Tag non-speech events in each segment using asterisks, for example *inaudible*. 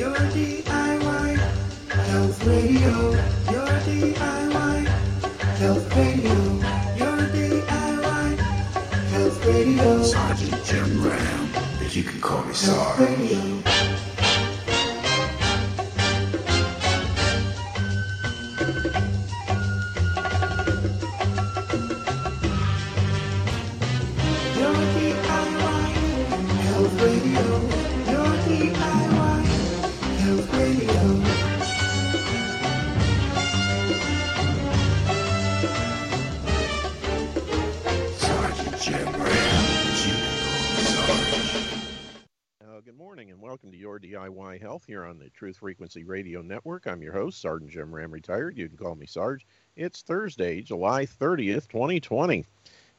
your DIY health radio. Your DIY health radio. Your DIY health radio. Sergeant Jim Ram, but you can call me Sarge. On the Truth Frequency Radio Network. I'm your host, Sergeant Jim Ram, retired. You can call me Sarge. It's Thursday, July 30th, 2020.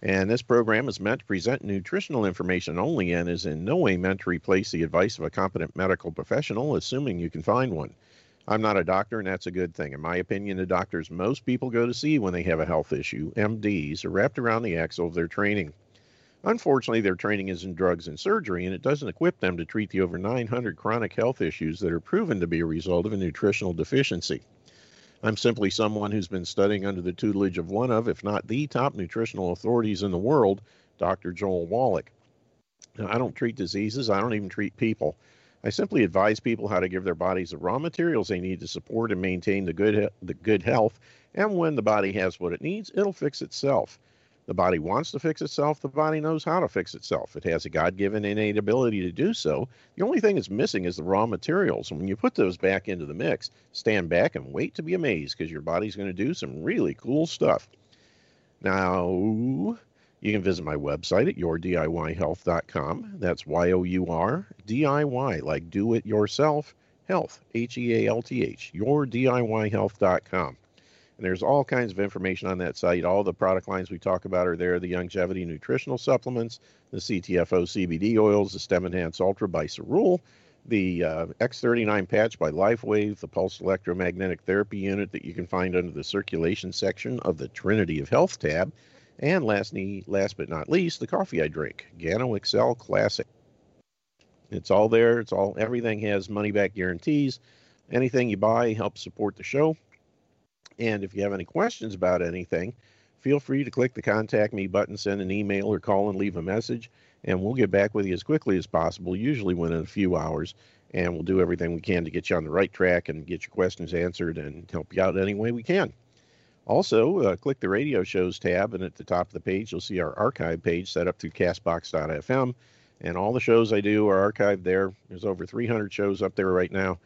And this program is meant to present nutritional information only and is in no way meant to replace the advice of a competent medical professional, assuming you can find one. I'm not a doctor, and that's a good thing. In my opinion, the doctors most people go to see when they have a health issue, MDs, are wrapped around the axle of their training. Unfortunately, their training is in drugs and surgery, and it doesn't equip them to treat the over 900 chronic health issues that are proven to be a result of a nutritional deficiency. I'm simply someone who's been studying under the tutelage of one of, if not the top nutritional authorities in the world, Dr. Joel Wallach. Now, I don't treat diseases, I don't even treat people. I simply advise people how to give their bodies the raw materials they need to support and maintain the good, the good health, and when the body has what it needs, it'll fix itself. The body wants to fix itself. The body knows how to fix itself. It has a God given innate ability to do so. The only thing it's missing is the raw materials. And when you put those back into the mix, stand back and wait to be amazed because your body's going to do some really cool stuff. Now, you can visit my website at yourdiyhealth.com. That's Y O U R D I Y, like do it yourself health, H E A L T H, yourdiyhealth.com. And there's all kinds of information on that site. All the product lines we talk about are there the longevity nutritional supplements, the CTFO CBD oils, the Stem Enhance Ultra by Cerule, the uh, X39 patch by LifeWave, the Pulse Electromagnetic Therapy unit that you can find under the circulation section of the Trinity of Health tab, and lastly, last but not least, the coffee I drink, Gano Excel Classic. It's all there. It's all everything has money back guarantees. Anything you buy helps support the show. And if you have any questions about anything, feel free to click the contact me button, send an email, or call and leave a message, and we'll get back with you as quickly as possible, usually within a few hours. And we'll do everything we can to get you on the right track and get your questions answered and help you out any way we can. Also, uh, click the radio shows tab, and at the top of the page, you'll see our archive page set up through castbox.fm. And all the shows I do are archived there. There's over 300 shows up there right now.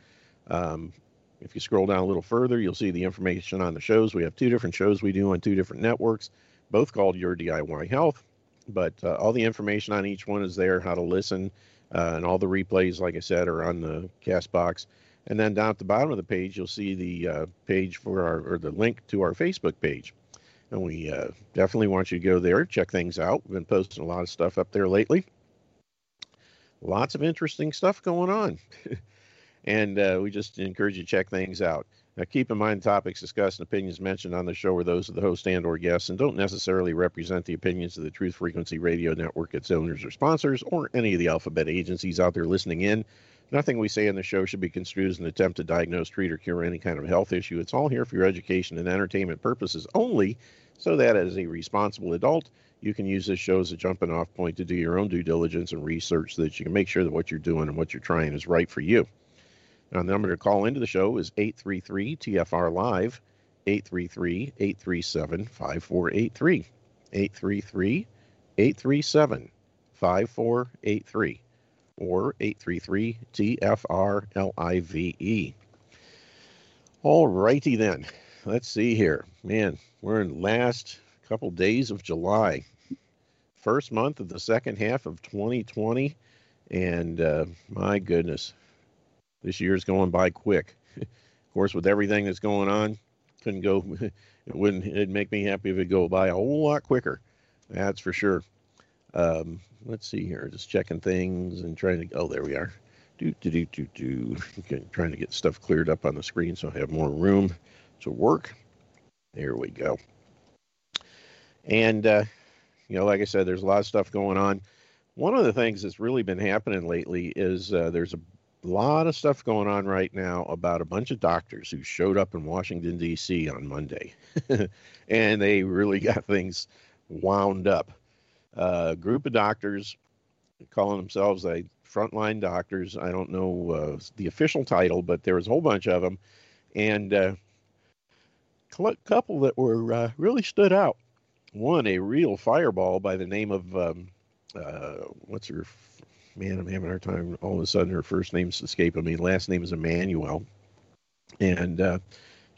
Um, if you scroll down a little further, you'll see the information on the shows. We have two different shows we do on two different networks, both called Your DIY Health. But uh, all the information on each one is there, how to listen, uh, and all the replays, like I said, are on the cast box. And then down at the bottom of the page, you'll see the uh, page for our, or the link to our Facebook page. And we uh, definitely want you to go there, check things out. We've been posting a lot of stuff up there lately. Lots of interesting stuff going on. *laughs* and uh, we just encourage you to check things out. Now, keep in mind topics discussed and opinions mentioned on the show are those of the host and or guests and don't necessarily represent the opinions of the Truth Frequency Radio Network, its owners or sponsors, or any of the alphabet agencies out there listening in. Nothing we say in the show should be construed as an attempt to diagnose, treat, or cure any kind of health issue. It's all here for your education and entertainment purposes only, so that as a responsible adult, you can use this show as a jumping off point to do your own due diligence and research so that you can make sure that what you're doing and what you're trying is right for you. Now, the number to call into the show is 833 TFR Live, 833 837 5483. 833 837 5483 or 833 TFR LIVE. All righty then. Let's see here. Man, we're in last couple days of July. First month of the second half of 2020. And uh, my goodness, this year's going by quick. *laughs* of course, with everything that's going on, couldn't go. *laughs* It wouldn't. It'd make me happy if it go by a whole lot quicker. That's for sure. Um, let's see here. Just checking things and trying to. Oh, there we are. Do do do do do. *laughs* Trying to get stuff cleared up on the screen so I have more room to work. There we go. And uh, you know, like I said, there's a lot of stuff going on. One of the things that's really been happening lately is uh, there's a a lot of stuff going on right now about a bunch of doctors who showed up in Washington, D.C. on Monday. *laughs* and they really got things wound up. Uh, a group of doctors calling themselves a frontline doctors. I don't know uh, the official title, but there was a whole bunch of them. And a uh, couple that were uh, really stood out. One, a real fireball by the name of, um, uh, what's her man, I'm having a hard time. All of a sudden, her first name's escaping me. Last name is Emmanuel, and uh,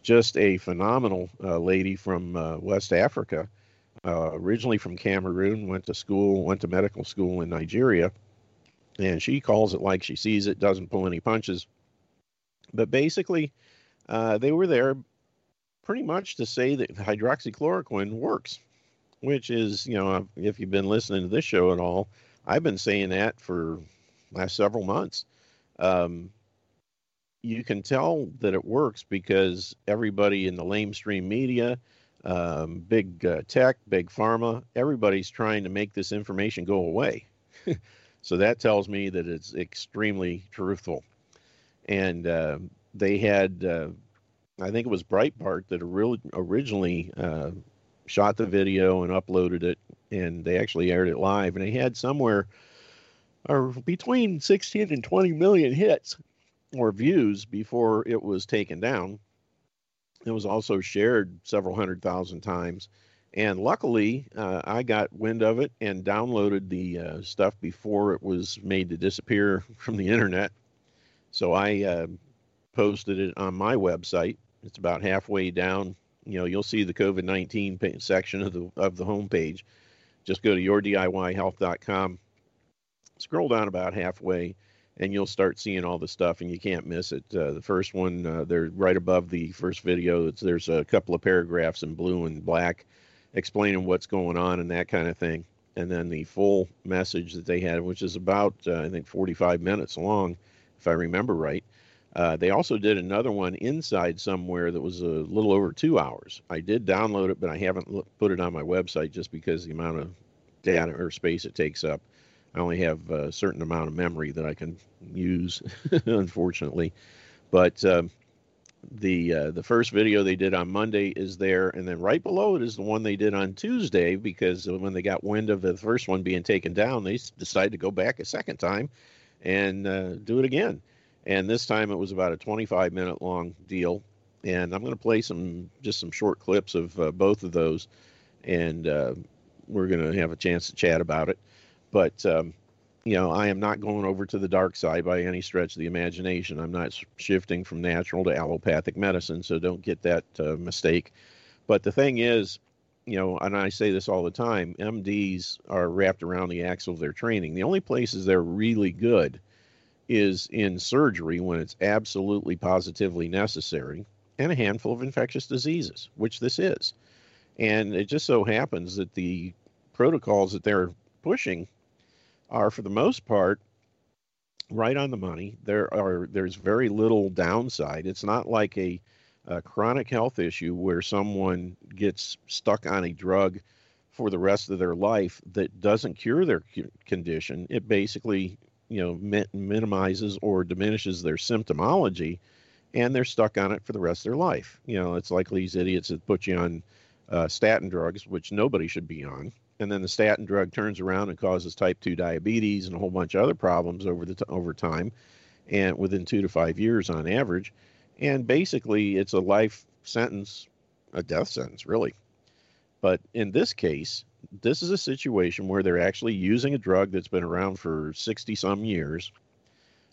just a phenomenal uh, lady from uh, West Africa. Uh, originally from Cameroon, went to school, went to medical school in Nigeria, and she calls it like she sees it. Doesn't pull any punches, but basically, uh, they were there pretty much to say that hydroxychloroquine works, which is, you know, if you've been listening to this show at all I've been saying that for last several months. Um, you can tell that it works because everybody in the lamestream media, um, big uh, tech, big pharma, everybody's trying to make this information go away. *laughs* so that tells me that it's extremely truthful. And uh, they had, uh, I think it was Breitbart that originally uh, shot the video and uploaded it, and they actually aired it live. And it had somewhere or between 16 and 20 million hits or views before it was taken down. It was also shared several hundred thousand times. And luckily, uh, I got wind of it and downloaded the uh, stuff before it was made to disappear *laughs* from the internet. So I uh, posted it on my website. It's about halfway down you know, you'll see the COVID 19 section of the, of the homepage. Just go to yourdiyhealth.com, scroll down about halfway, and you'll start seeing all the stuff, and you can't miss it. Uh, the first one, uh, they're right above the first video. There's a couple of paragraphs in blue and black explaining what's going on and that kind of thing. And then the full message that they had, which is about, uh, I think, 45 minutes long, if I remember right. Uh, they also did another one inside somewhere that was a little over two hours. I did download it, but I haven't put it on my website just because the amount of data or space it takes up. I only have a certain amount of memory that I can use, *laughs* unfortunately. But um, the uh, the first video they did on Monday is there, and then right below it is the one they did on Tuesday because when they got wind of the first one being taken down, they decided to go back a second time and uh, do it again and this time it was about a 25 minute long deal. And i'm going to play some just some short clips of uh, both of those. And uh, we're going to have a chance to chat about it. But um, you know i am not going over to the dark side by any stretch of the imagination. I'm not shifting from natural to allopathic medicine so don't get that uh, mistake. But the thing is you know and i say this all the time mds are wrapped around the axle of their training. The only places they're really good is in surgery when it's absolutely positively necessary, and a handful of infectious diseases, which this is. And it just so happens that the protocols that they're pushing are, for the most part, right on the money. There are there's very little downside. It's not like a, a chronic health issue where someone gets stuck on a drug for the rest of their life that doesn't cure their condition. It basically you know mi- minimizes or diminishes their symptomology and they're stuck on it for the rest of their life. You know it's like these idiots that put you on uh, statin drugs which nobody should be on and then the statin drug turns around and causes type 2 diabetes and a whole bunch of other problems over the t- over time and within 2 to 5 years on average. And basically it's a life sentence a death sentence really. But in this case this is a situation where they're actually using a drug that's been around for 60 some years.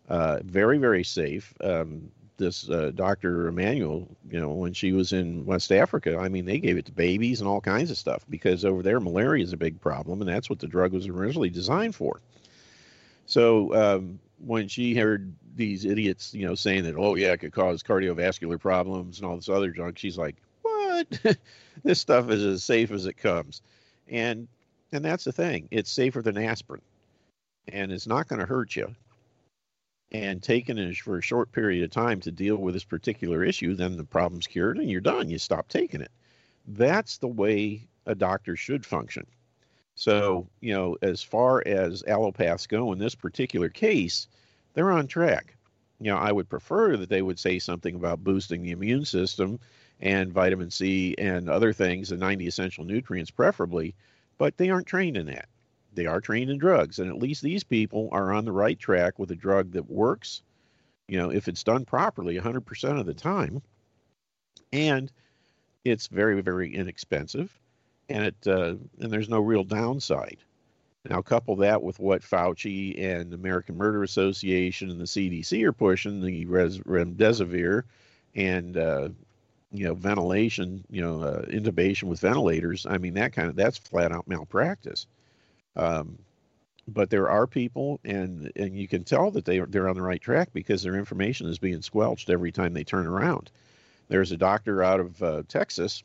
Uh, very, very safe. Um, this uh, Dr. Emmanuel, you know, when she was in West Africa, I mean, they gave it to babies and all kinds of stuff because over there, malaria is a big problem, and that's what the drug was originally designed for. So um, when she heard these idiots, you know, saying that, oh, yeah, it could cause cardiovascular problems and all this other junk, she's like, what? *laughs* this stuff is as safe as it comes and and that's the thing. It's safer than aspirin. And it's not going to hurt you. And taking it for a short period of time to deal with this particular issue then the problem's cured and you're done. You stop taking it. That's the way a doctor should function. So you know as far as allopaths go in this particular case they're on track you know, I would prefer that they would say something about boosting the immune system and vitamin C and other things, the 90 essential nutrients preferably, but they aren't trained in that. They are trained in drugs, and at least these people are on the right track with a drug that works, you know, if it's done properly 100% of the time. And it's very, very inexpensive, and it uh, and there's no real downside. Now, couple that with what Fauci and the American Murder Association and the CDC are pushing, the res- remdesivir and uh, you know ventilation, you know uh, intubation with ventilators. I mean that kind of that's flat out malpractice. Um, but there are people, and and you can tell that they they're on the right track because their information is being squelched every time they turn around. There's a doctor out of uh, Texas.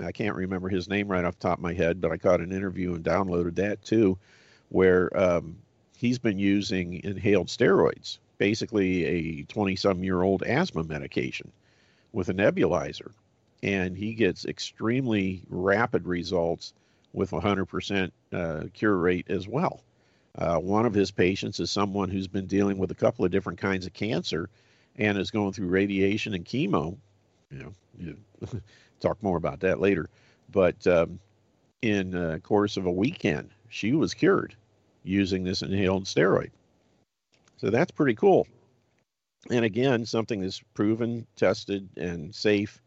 I can't remember his name right off the top of my head, but I caught an interview and downloaded that too, where um, he's been using inhaled steroids, basically a 20 some year old asthma medication with a nebulizer. And he gets extremely rapid results with 100% uh, cure rate as well. Uh, one of his patients is someone who's been dealing with a couple of different kinds of cancer and is going through radiation and chemo. You know, *laughs* talk more about that later. But um, in the course of a weekend, she was cured using this inhaled steroid. So that's pretty cool. And again, something that's proven, tested, and safe,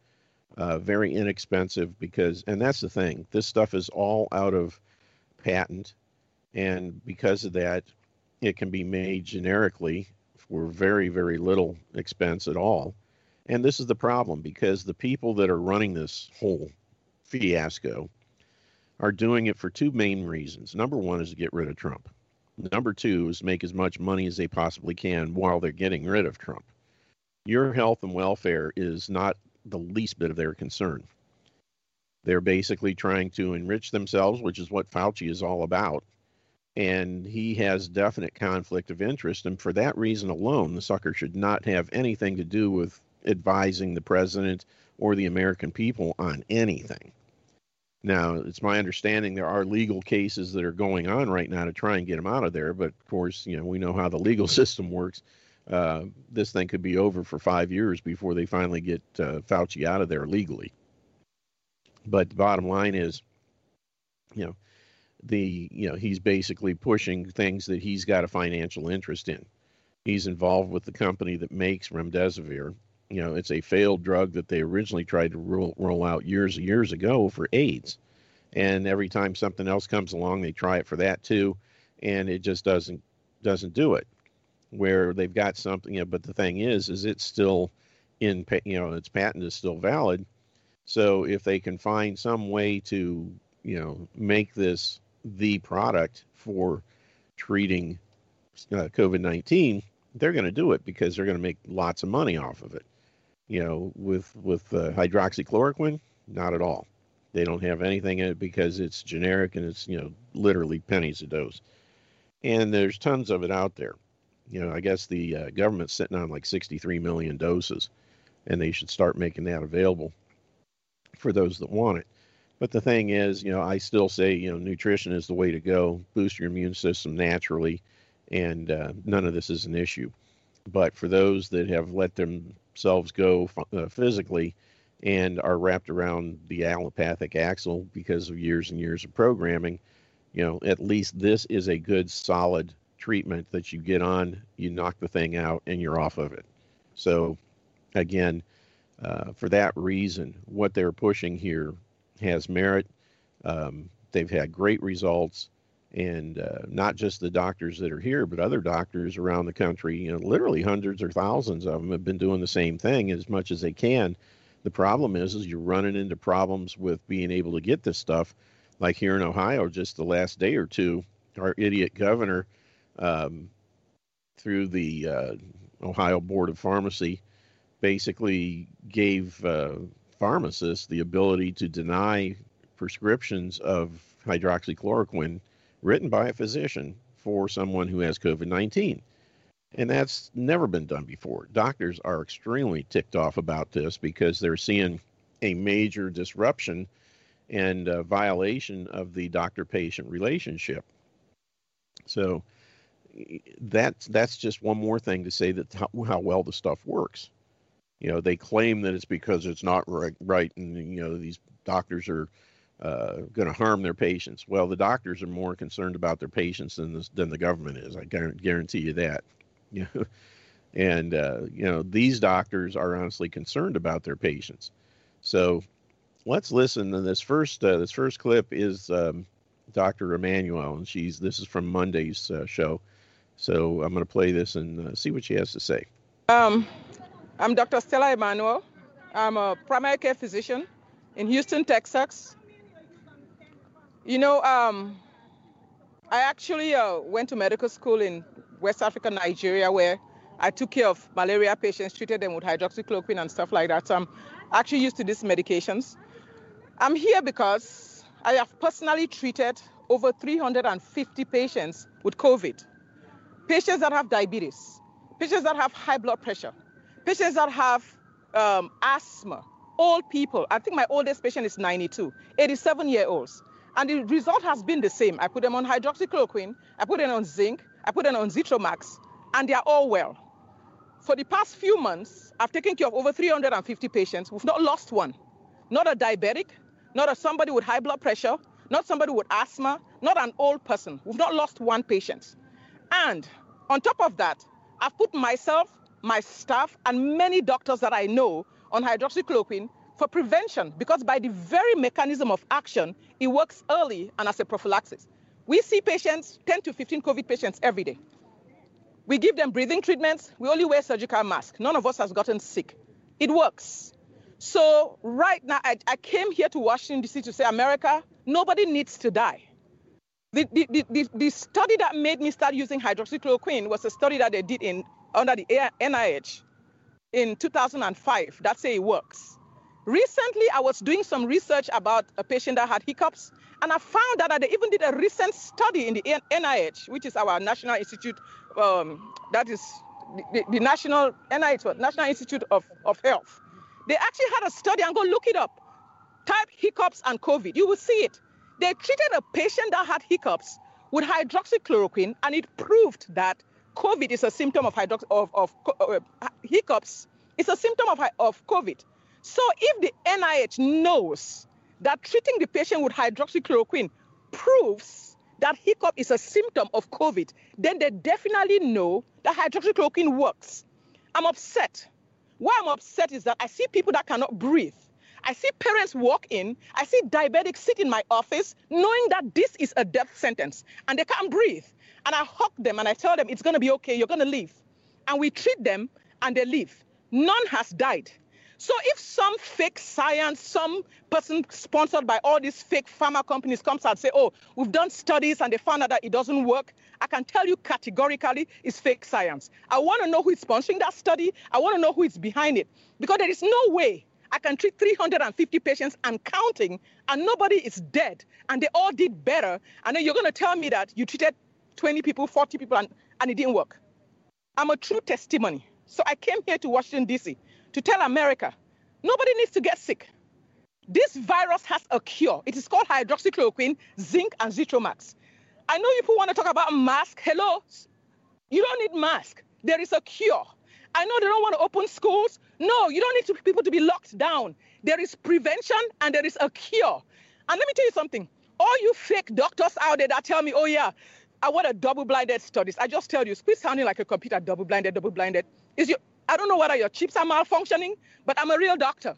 uh, very inexpensive because, and that's the thing, this stuff is all out of patent. And because of that, it can be made generically for very, very little expense at all. And this is the problem because the people that are running this whole fiasco are doing it for two main reasons. Number one is to get rid of Trump. Number two is make as much money as they possibly can while they're getting rid of Trump. Your health and welfare is not the least bit of their concern. They're basically trying to enrich themselves, which is what Fauci is all about. And he has definite conflict of interest. And for that reason alone, the sucker should not have anything to do with advising the president or the American people on anything. Now, it's my understanding there are legal cases that are going on right now to try and get him out of there. But of course, you know, we know how the legal *laughs* system works. Uh, this thing could be over for five years before they finally get uh, Fauci out of there legally. But the bottom line is, you know, the you know he's basically pushing things that he's got a financial interest in. He's involved with the company that makes remdesivir, you know, it's a failed drug that they originally tried to roll, roll out years and years ago for AIDS. And every time something else comes along, they try it for that too, and it just doesn't doesn't do it. Where they've got something, you know, but the thing is, is it's still in, you know, its patent is still valid. So if they can find some way to, you know, make this the product for treating uh, COVID 19, they're going to do it because they're going to make lots of money off of it you know, with with uh, hydroxychloroquine, not at all. They don't have anything in it because it's generic and it's you know literally pennies a dose. And there's tons of it out there. You know, I guess the uh, government's sitting on like 63 million doses, and they should start making that available for those that want it. But the thing is, you know, I still say, you know, nutrition is the way to go. Boost your immune system naturally, and uh, none of this is an issue. But for those that have let themselves go uh, physically and are wrapped around the allopathic axle because of years and years of programming, you know, at least this is a good solid treatment that you get on, you knock the thing out, and you're off of it. So, again, uh, for that reason, what they're pushing here has merit. Um, they've had great results and uh, not just the doctors that are here, but other doctors around the country. You know, literally hundreds or thousands of them have been doing the same thing as much as they can. The problem is, is you're running into problems with being able to get this stuff. Like here in Ohio, just the last day or two, our idiot governor, um, through the uh, Ohio Board of Pharmacy, basically gave uh, pharmacists the ability to deny prescriptions of hydroxychloroquine written by a physician for someone who has COVID 19. And that's never been done before. Doctors are extremely ticked off about this because they're seeing a major disruption and uh, violation of the doctor patient relationship. So, that's that's just one more thing to say that how, how well the stuff works. You know, they claim that it's because it's not right, right and you know these doctors are uh, going to harm their patients. Well, the doctors are more concerned about their patients than the, than the government is. I guarantee you that. *laughs* And uh, you know these doctors are honestly concerned about their patients. So let's listen. And this first uh, this first clip is um, Dr. Emmanuel, and she's this is from Monday's uh, show. So I'm going to play this and uh, see what she has to say. Um, I'm Dr. Stella Emmanuel. I'm a primary care physician in Houston, Texas. You know, um, I actually uh, went to medical school in West Africa, Nigeria, where I took care of malaria patients, treated them with hydroxychloroquine and stuff like that. So I'm actually used to these medications. I'm here because I have personally treated over 350 patients with COVID. Patients that have diabetes, patients that have high blood pressure, patients that have um, asthma, old people. I think my oldest patient is 92, 87 year olds. And the result has been the same. I put them on hydroxychloroquine, I put them on zinc, I put them on Zithromax, and they are all well. For the past few months, I've taken care of over 350 patients. We've not lost one. Not a diabetic, not a somebody with high blood pressure, not somebody with asthma, not an old person. We've not lost one patient. And on top of that, I've put myself, my staff, and many doctors that I know on hydroxychloroquine for prevention because by the very mechanism of action, it works early and as a prophylaxis. We see patients, 10 to 15 COVID patients every day. We give them breathing treatments. We only wear surgical masks. None of us has gotten sick. It works. So right now, I, I came here to Washington, D.C. to say, America, nobody needs to die. The, the, the, the, study that made me start using hydroxychloroquine was a study that they did in under the NIH in 2005 that say it works. Recently, I was doing some research about a patient that had hiccups, and I found that they even did a recent study in the NIH, which is our National Institute, um, that is the, the, National NIH, National Institute of, of Health. They actually had a study, and go look it up. Type hiccups and COVID, you will see it. They treated a patient that had hiccups with hydroxychloroquine, and it proved that COVID is a symptom of, hydrox- of, of uh, hiccups. It's a symptom of, of COVID. So if the NIH knows that treating the patient with hydroxychloroquine proves that hiccup is a symptom of COVID, then they definitely know that hydroxychloroquine works. I'm upset. Why I'm upset is that I see people that cannot breathe. I see parents walk in, I see diabetics sit in my office knowing that this is a death sentence and they can't breathe. And I hug them and I tell them it's going to be okay, you're going to live. And we treat them and they live. None has died. So if some fake science, some person sponsored by all these fake pharma companies comes and say, oh, we've done studies and they found out that it doesn't work, I can tell you categorically it's fake science. I want to know who is sponsoring that study. I want to know who is behind it. Because there is no way I can treat 350 patients and counting, and nobody is dead, and they all did better. And then you're going to tell me that you treated 20 people, 40 people, and, and it didn't work. I'm a true testimony. So I came here to Washington, D.C to tell America nobody needs to get sick. This virus has a cure. It is called hydroxychloroquine, zinc, and Zithromax. I know people want to talk about mask. Hello, you don't need mask. There is a cure. I know they don't want to open schools. No, you don't need to, people to be locked down. There is prevention and there is a cure. And let me tell you something. All you fake doctors out there that tell me, oh yeah, I want a double-blinded studies. I just tell you, quit sounding like a computer, double-blinded, double-blinded. Is your I don't know whether your chips are malfunctioning, but I'm a real doctor.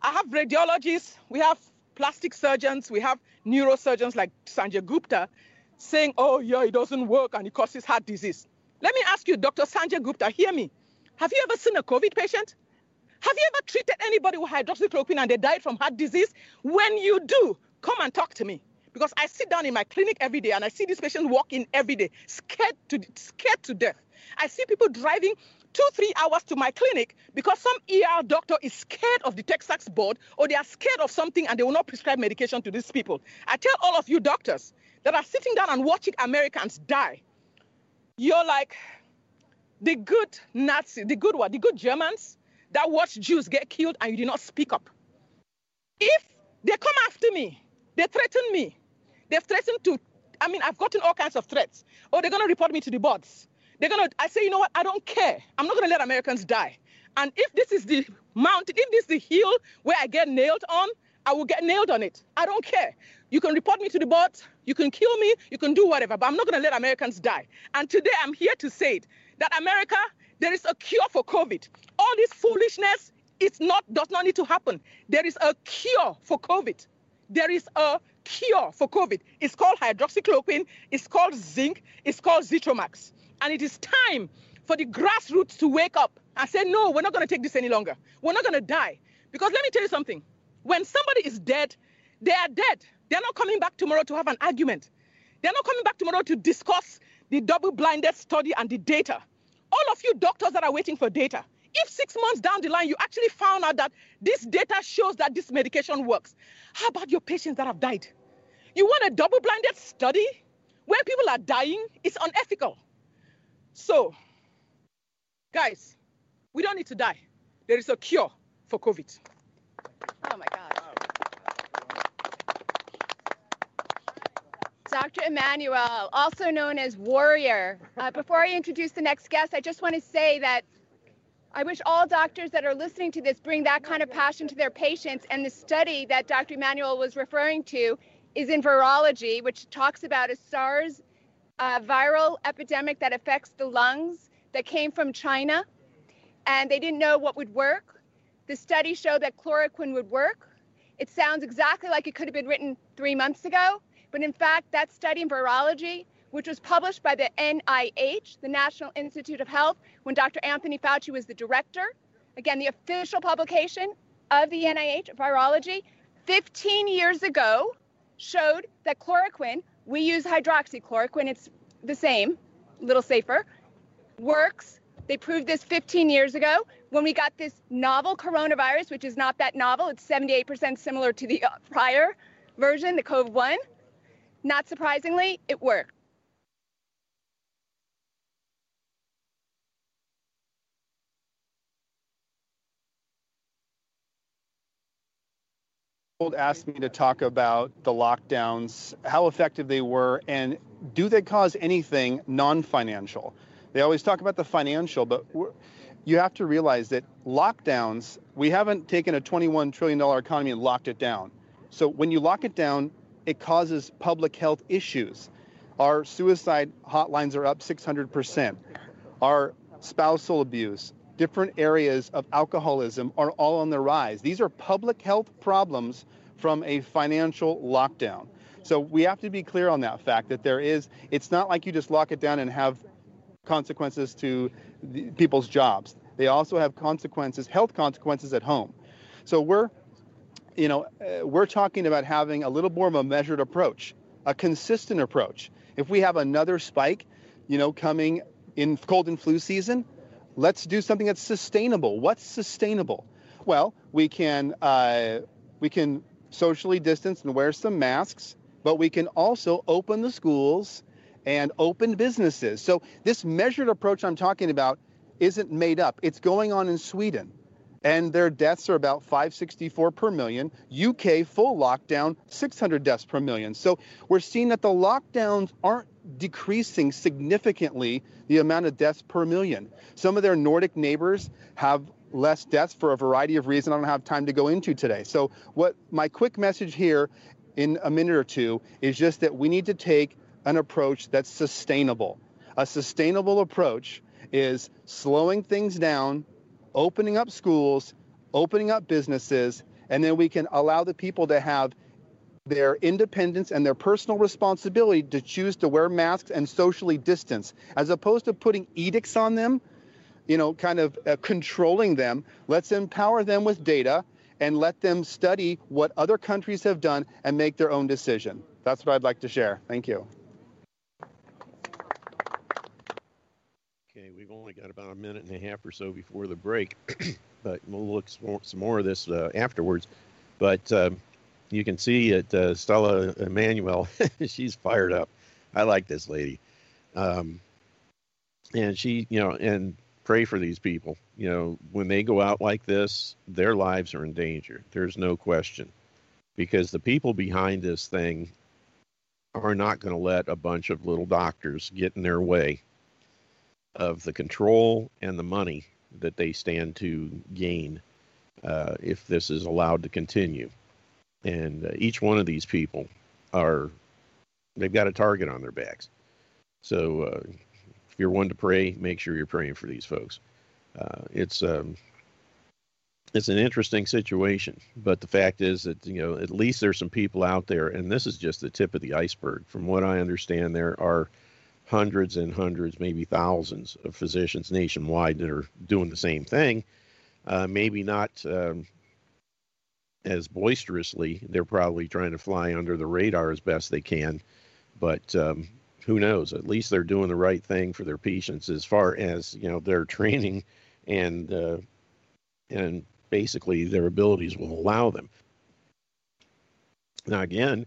I have radiologists, we have plastic surgeons, we have neurosurgeons like Sanjay Gupta saying, oh, yeah, it doesn't work and it causes heart disease. Let me ask you, Dr. Sanjay Gupta, hear me. Have you ever seen a COVID patient? Have you ever treated anybody with hydroxychloroquine and they died from heart disease? When you do, come and talk to me. Because I sit down in my clinic every day and I see these patients walk in every day, scared to, scared to death. I see people driving two, three hours to my clinic because some ER doctor is scared of the Texas board or they are scared of something and they will not prescribe medication to these people. I tell all of you doctors that are sitting down and watching Americans die, you're like the good Nazi, the good what? The good Germans that watch Jews get killed and you did not speak up. If they come after me, they threaten me, they've threatened to I mean, I've gotten all kinds of threats. Oh, they're going to report me to the boards. They're to, I say, you know what? I don't care. I'm not to let Americans die. And if this is the mountain, if this is the hill where I get nailed on, I will get nailed on it. I don't care. You can report me to the boards, you can kill me, you can do whatever, but I'm not to let Americans die. And today I'm here to say it, that America, there is a cure for COVID. All this foolishness, it's not does not need to happen. There is a cure for COVID. There is a cure for COVID. It's called hydroxychloroquine, it's called zinc, it's called Zithromax. And it is time for the grassroots to wake up and say, no, we're not going to take this any longer. We're not going to die. Because let me tell you something. When somebody is dead, they are dead. They're not coming back tomorrow to have an argument. They're not coming back tomorrow to discuss the double blinded study and the data. All of you doctors that are waiting for data, if six months down the line you actually found out that this data shows that this medication works, how about your patients that have died? You want a double blinded study where people are dying? It's unethical. So, guys, we don't need to die. There is a cure for COVID. Oh my God. Dr. Emmanuel, also known as Warrior. Uh, before I introduce the next guest, I just want to say that I wish all doctors that are listening to this bring that kind of passion to their patients. And the study that Dr. Emmanuel was referring to is in virology, which talks about a SARS uh, viral epidemic that affects the lungs that came from China. And they didn't know what would work. The study showed that chloroquine would work. It sounds exactly like it could have been written three months ago, but in fact, that study in virology, which was published by the NIH, the National Institute of Health, when Dr. Anthony Fauci was the director, again, the official publication of the NIH virology, 15 years ago, showed that chloroquine, we use hydroxychloroquine, it's the same, a little safer, works. They proved this 15 years ago when we got this novel coronavirus, which is not that novel. It's 78% similar to the uh, prior version, the COVID 1. Not surprisingly, it worked. Asked me to talk about the lockdowns, how effective they were, and do they cause anything non-financial? They always talk about the financial, but you have to realize that lockdowns, we haven't taken a $21 trillion economy and locked it down. So when you lock it down, it causes public health issues. Our suicide hotlines are up 600%. Our spousal abuse, different areas of alcoholism are all on the rise. These are public health problems from a financial lockdown. So we have to be clear on that fact that there is, it's not like you just lock it down and have consequences to people's jobs. They also have consequences, health consequences at home. So we're, you know, uh, we're talking about having a little more of a measured approach, a consistent approach. If we have another spike, you know, coming in cold and flu season, let's do something that's sustainable. What's sustainable? Well, we can uh, we can socially distance and wear some masks, but we can also open the schools and open businesses. So this measured approach I'm talking about isn't made up. It's going on in Sweden. And their deaths are about 564 per million. UK full lockdown, 600 deaths per million. So we're seeing that the lockdowns aren't decreasing significantly the amount of deaths per million. Some of their Nordic neighbors have less deaths for a variety of reasons I don't have time to go into today. So what my quick message here in a minute or two is just that we need to take an approach that's sustainable. A sustainable approach is slowing things down, opening up schools, opening up businesses, and then we can allow the people to have their independence and their personal responsibility to choose to wear masks and socially distance, as opposed to putting edicts on them, you know, kind of uh, controlling them. Let's empower them with data and let them study what other countries have done and make their own decision. That's what I'd like to share. Thank you. Okay, we've only got about a minute and a half or so before the break, *clears throat* but we'll look some more of this uh, afterwards. But um, you can see it, uh, Stella Emmanuel, *laughs* she's fired up. I like this lady. Um, and she, you know, and pray for these people. You know, when they go out like this, their lives are in danger. There's no question. Because the people behind this thing are not going to let a bunch of little doctors get in their way of the control and the money that they stand to gain uh, if this is allowed to continue. And uh, each one of these people are, they've got a target on their backs. So uh, if you're one to pray, make sure you're praying for these folks. Uh, it's um, it's an interesting situation, but the fact is that you know at least there's some people out there, and this is just the tip of the iceberg. From what I understand, there are hundreds and hundreds, maybe thousands of physicians nationwide that are doing the same thing. Uh, maybe not um, as boisterously. They're probably trying to fly under the radar as best they can, but um, who knows? At least they're doing the right thing for their patients as far as you know their *laughs* training and uh, and basically their abilities will allow them. Now, again,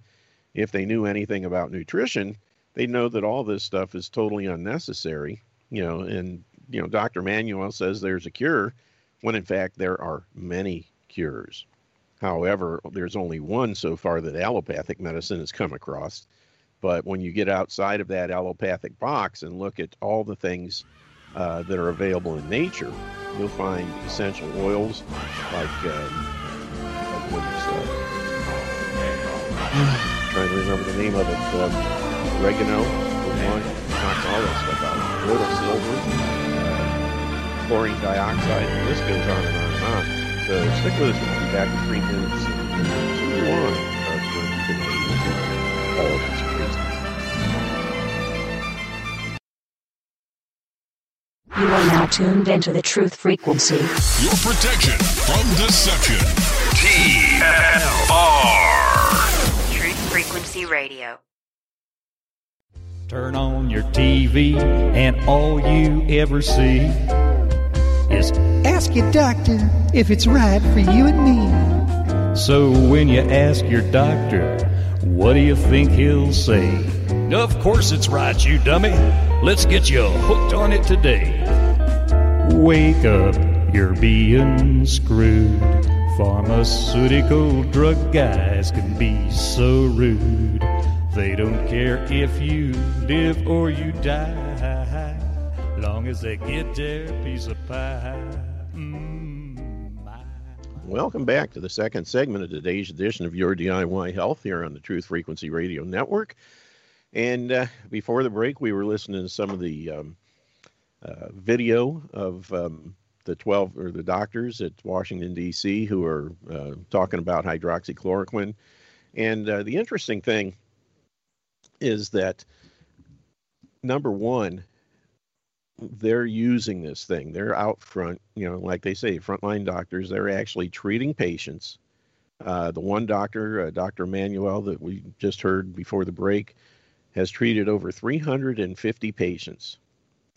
if they knew anything about nutrition, they know that all this stuff is totally unnecessary. You know, and you know, Dr. Manuel says there's a cure, when in fact there are many cures. However, there's only one so far that allopathic medicine has come across. But when you get outside of that allopathic box and look at all the things uh, that are available in nature, you'll find essential oils like, um, uh, trying to remember the name of it, um, oregano, one, knocks all that stuff out. Colloidal silver, uh, chlorine dioxide, the list goes on and on and on. So stick with us. We'll be back in three minutes. So long. Uh, all of this crazy. You are now tuned into the truth frequency. Your protection from deception. TFR. Truth Frequency Radio. Turn on your TV, and all you ever see is Ask your doctor if it's right for you and me. So when you ask your doctor, what do you think he'll say? Of course it's right, you dummy. Let's get you hooked on it today. Wake up, you're being screwed. Pharmaceutical drug guys can be so rude. They don't care if you live or you die, long as they get their piece of pie. Mm. Welcome back to the second segment of today's edition of Your DIY Health here on the Truth Frequency Radio Network. And uh, before the break, we were listening to some of the um, uh, video of um, the 12 or the doctors at Washington, D.C., who are uh, talking about hydroxychloroquine. And uh, the interesting thing is that number one, they're using this thing. They're out front, you know, like they say, frontline doctors. They're actually treating patients. Uh, the one doctor, uh, Dr. Manuel, that we just heard before the break, has treated over 350 patients,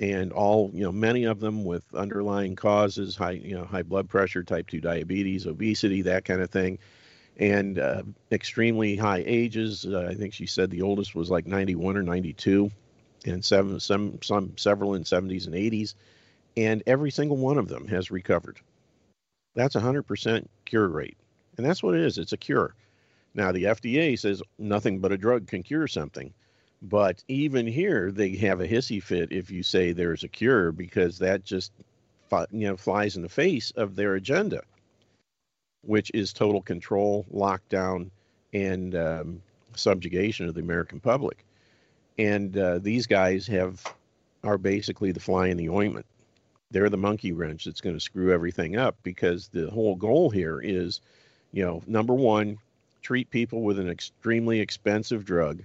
and all, you know, many of them with underlying causes, high, you know, high blood pressure, type 2 diabetes, obesity, that kind of thing, and uh, extremely high ages. Uh, I think she said the oldest was like 91 or 92 and seven, some, some, several in 70s and 80s, and every single one of them has recovered. That's a 100% cure rate, and that's what it is. It's a cure. Now the FDA says nothing but a drug can cure something, but even here they have a hissy fit if you say there's a cure because that just you know flies in the face of their agenda, which is total control, lockdown, and um, subjugation of the American public and uh, these guys have are basically the fly in the ointment. They're the monkey wrench that's going to screw everything up because the whole goal here is, you know, number one, treat people with an extremely expensive drug,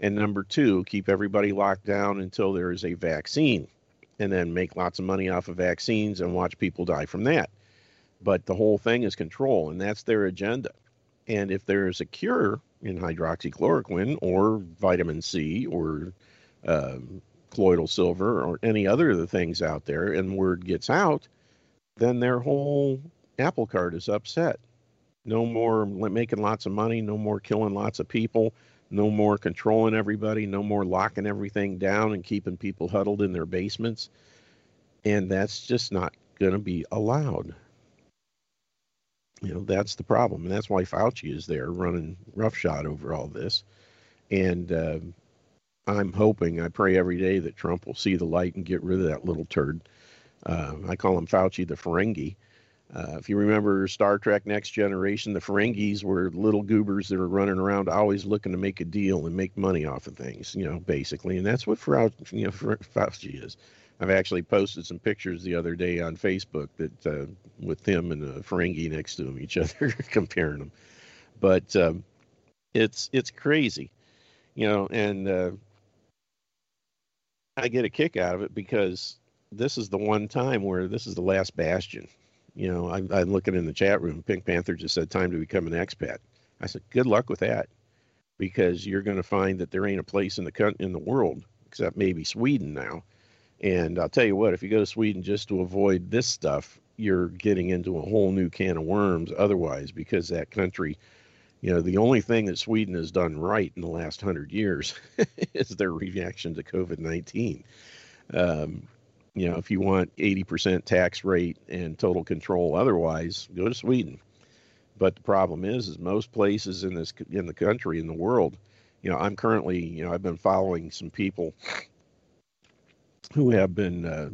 and number two, keep everybody locked down until there is a vaccine, and then make lots of money off of vaccines and watch people die from that. But the whole thing is control, and that's their agenda. And if there is a cure in hydroxychloroquine or vitamin C or um, colloidal silver or any other of the things out there, and word gets out, then their whole apple cart is upset. No more making lots of money, no more killing lots of people, no more controlling everybody, no more locking everything down and keeping people huddled in their basements. And that's just not going to be allowed. You know, that's the problem. And that's why Fauci is there running roughshod over all this. And uh, I'm hoping, I pray every day that Trump will see the light and get rid of that little turd. Uh, I call him Fauci the Ferengi. Uh, if you remember Star Trek Next Generation, the Ferengis were little goobers that were running around always looking to make a deal and make money off of things, you know, basically. And that's what Fauci, you know, Fauci is. I've actually posted some pictures the other day on Facebook that uh, with him and a Ferengi next to him, each *laughs* other, comparing them. But um, it's it's crazy, you know, and uh, I get a kick out of it because this is the one time where this is the last bastion. You know, I, I'm looking in the chat room. Pink Panther just said time to become an expat. I said, good luck with that, because you're going to find that there ain't a place in the in the world except maybe Sweden now. And I'll tell you what, if you go to Sweden just to avoid this stuff, you're getting into a whole new can of worms otherwise, because that country, you know, the only thing that Sweden has done right in the last hundred years *laughs* is their reaction to COVID 19. Um, you know, if you want 80% tax rate and total control otherwise, go to Sweden. But the problem is, is most places in this in the country in the world, you know, I'm currently, you know, I've been following some people who have been, uh,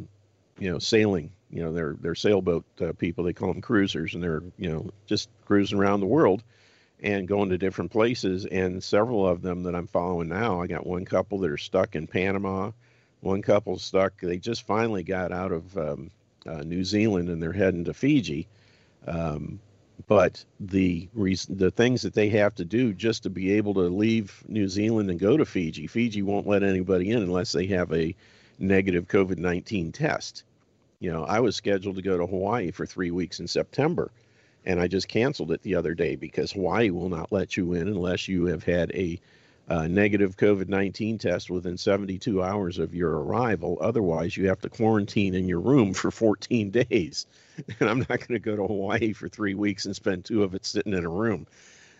you know, sailing. You know, they're they're sailboat uh, people. They call them cruisers, and they're you know just cruising around the world and going to different places. And several of them that I'm following now, I got one couple that are stuck in Panama one couple stuck. They just finally got out of um, uh, New Zealand and they're heading to Fiji. Um, but the reason, the things that they have to do just to be able to leave New Zealand and go to Fiji, Fiji won't let anybody in unless they have a negative COVID 19 test. You know, I was scheduled to go to Hawaii for three weeks in September, and I just canceled it the other day because Hawaii will not let you in unless you have had a uh, negative COVID 19 test within 72 hours of your arrival. Otherwise, you have to quarantine in your room for 14 days. *laughs* And I'm not going to go to Hawaii for three weeks and spend two of it sitting in a room.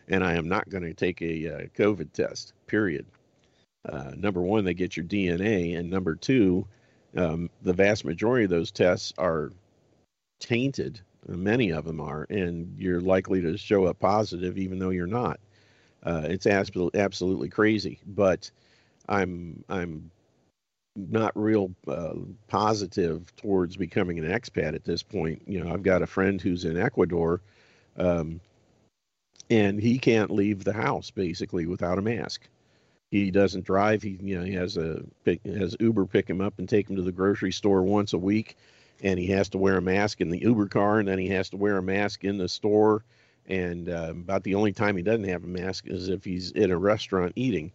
And I am not going to take a uh, COVID test, period. Uh, number one, they get your DNA. And number two, um, the vast majority of those tests are tainted. Many of them are. And you're likely to show up positive even though you're not. Uh, it's absolutely absolutely crazy, but I'm I'm not real uh, positive towards becoming an expat at this point. You know, I've got a friend who's in Ecuador, um, and he can't leave the house basically without a mask. He doesn't drive. He you know he has a has Uber pick him up and take him to the grocery store once a week, and he has to wear a mask in the Uber car, and then he has to wear a mask in the store and uh, about the only time he doesn't have a mask is if he's in a restaurant eating.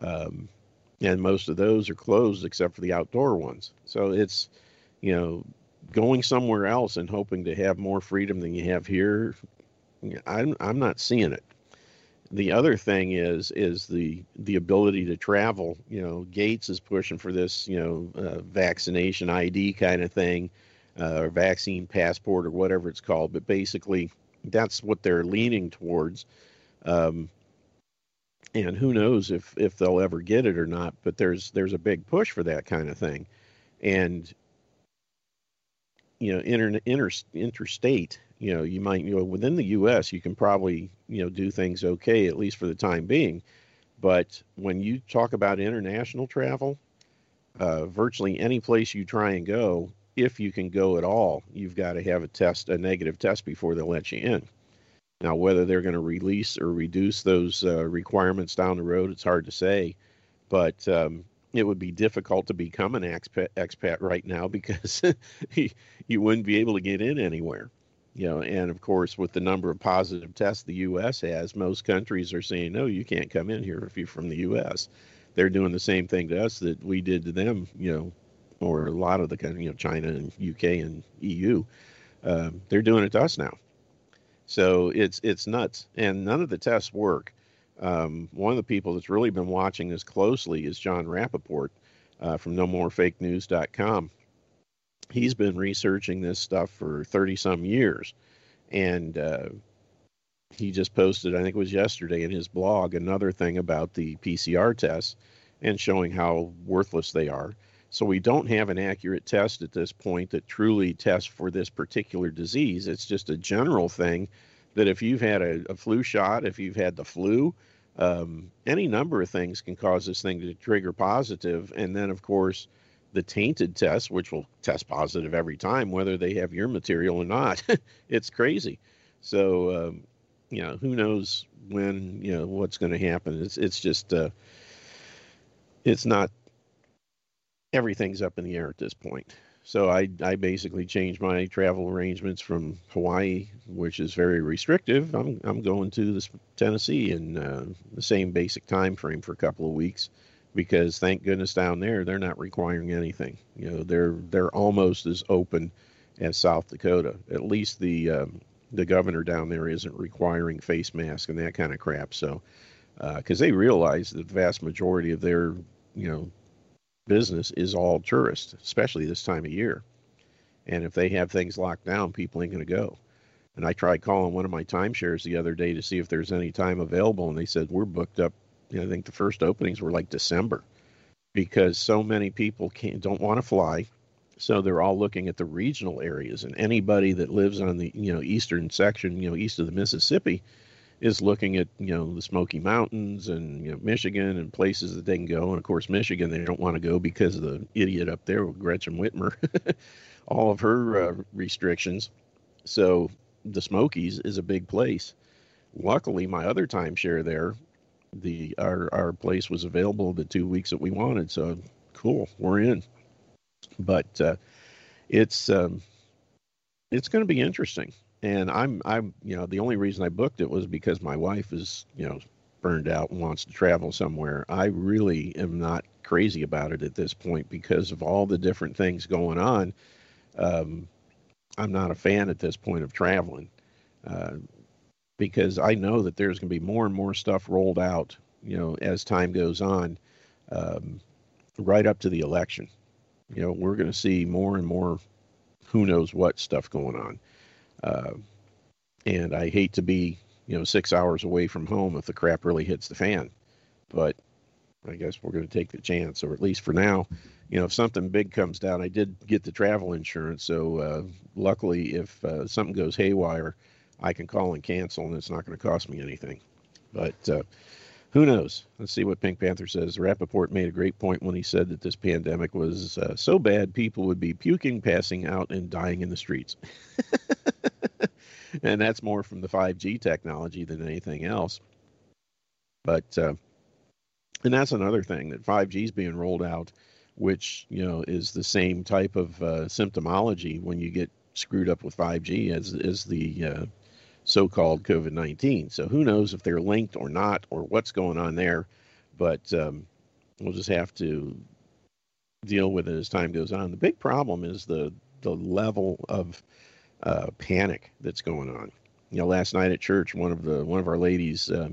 Um, and most of those are closed except for the outdoor ones. So it's, you know, going somewhere else and hoping to have more freedom than you have here. I'm I'm not seeing it. The other thing is is the the ability to travel. You know, Gates is pushing for this, you know, uh, vaccination ID kind of thing, uh, or vaccine passport or whatever it's called. But basically, that's what they're leaning towards. Um, and who knows if if they'll ever get it or not? But there's there's a big push for that kind of thing, and you know, inter, inter interstate. You know, you might you know within the U.S. you can probably you know do things okay at least for the time being, but when you talk about international travel, uh, virtually any place you try and go, if you can go at all, you've got to have a test, a negative test before they'll let you in. Now, whether they're going to release or reduce those uh, requirements down the road, it's hard to say. But um, it would be difficult to become an expat, expat right now *laughs* because you wouldn't be able to get in anywhere. You know, and of course, with the number of positive tests the U.S. has, most countries are saying, no, you can't come in here if you're from the U.S. They're doing the same thing to us that we did to them, you know, or a lot of the countries, you know, China and UK and EU, um, they're doing it to us now. So it's it's nuts, and none of the tests work. Um, one of the people that's really been watching this closely is Jon Rappoport uh, from NoMoreFakeNews.com. He's been researching this stuff for 30 some years, and uh, he just posted, I think it was yesterday, in his blog, another thing about the PCR tests and showing how worthless they are. So we don't have an accurate test at this point that truly tests for this particular disease. It's just a general thing that if you've had a, a flu shot, if you've had the flu, Um, any number of things can cause this thing to trigger positive, and then of course the tainted test, which will test positive every time, whether they have your material or not. *laughs* it's crazy. So, um, you know, who knows when, you know, what's going to happen. It's, it's just, uh, it's not, everything's up in the air at this point. So I, I basically changed my travel arrangements from Hawaii, which is very restrictive. I'm, I'm going to this Tennessee in uh, the same basic time frame for a couple of weeks because thank goodness down there they're not requiring anything. You know, they're they're almost as open as South Dakota. At least the um, the governor down there isn't requiring face masks and that kind of crap. So, because uh, they realize that the vast majority of their you know business is all tourists, especially this time of year. And if they have things locked down, people ain't going to go. And I tried calling one of my timeshares the other day to see if there's any time available, and they said we're booked up I think the first openings were like December because so many people can't don't want to fly. So they're all looking at the regional areas, and anybody that lives on the you know eastern section, you know east of the Mississippi, is looking at you know the Smoky Mountains and you know Michigan and places that they can go. And of course, Michigan they don't want to go because of the idiot up there with Gretchen Whitmer, *laughs* all of her uh, restrictions. So the Smokies is a big place. Luckily, my other timeshare there the our our place was available the two weeks that we wanted. So cool, we're in. But uh, it's um, it's going to be interesting, and I'm I'm you know the only reason I booked it was because my wife is you know burned out and wants to travel somewhere. I really am not crazy about it at this point because of all the different things going on. Um, I'm not a fan at this point of traveling. Uh, because I know that there's going to be more and more stuff rolled out, you know, as time goes on, um, right up to the election. You know, we're going to see more and more who knows what stuff going on. Uh, and I hate to be, you know, six hours away from home if the crap really hits the fan. But I guess we're going to take the chance, or at least for now. You know, if something big comes down, I did get the travel insurance. So uh, luckily, if uh, something goes haywire, I can call and cancel, and it's not going to cost me anything. But uh, who knows? Let's see what Pink Panther says. Rappoport made a great point when he said that this pandemic was uh, so bad people would be puking, passing out, and dying in the streets. *laughs* and that's more from the 5G technology than anything else. But uh, and that's another thing that 5G is being rolled out, which you know is the same type of uh, symptomology when you get screwed up with 5G as as the uh, so-called COVID-19. So who knows if they're linked or not, or what's going on there. But um, we'll just have to deal with it as time goes on. The big problem is the the level of uh, panic that's going on. You know, last night at church, one of the one of our ladies uh,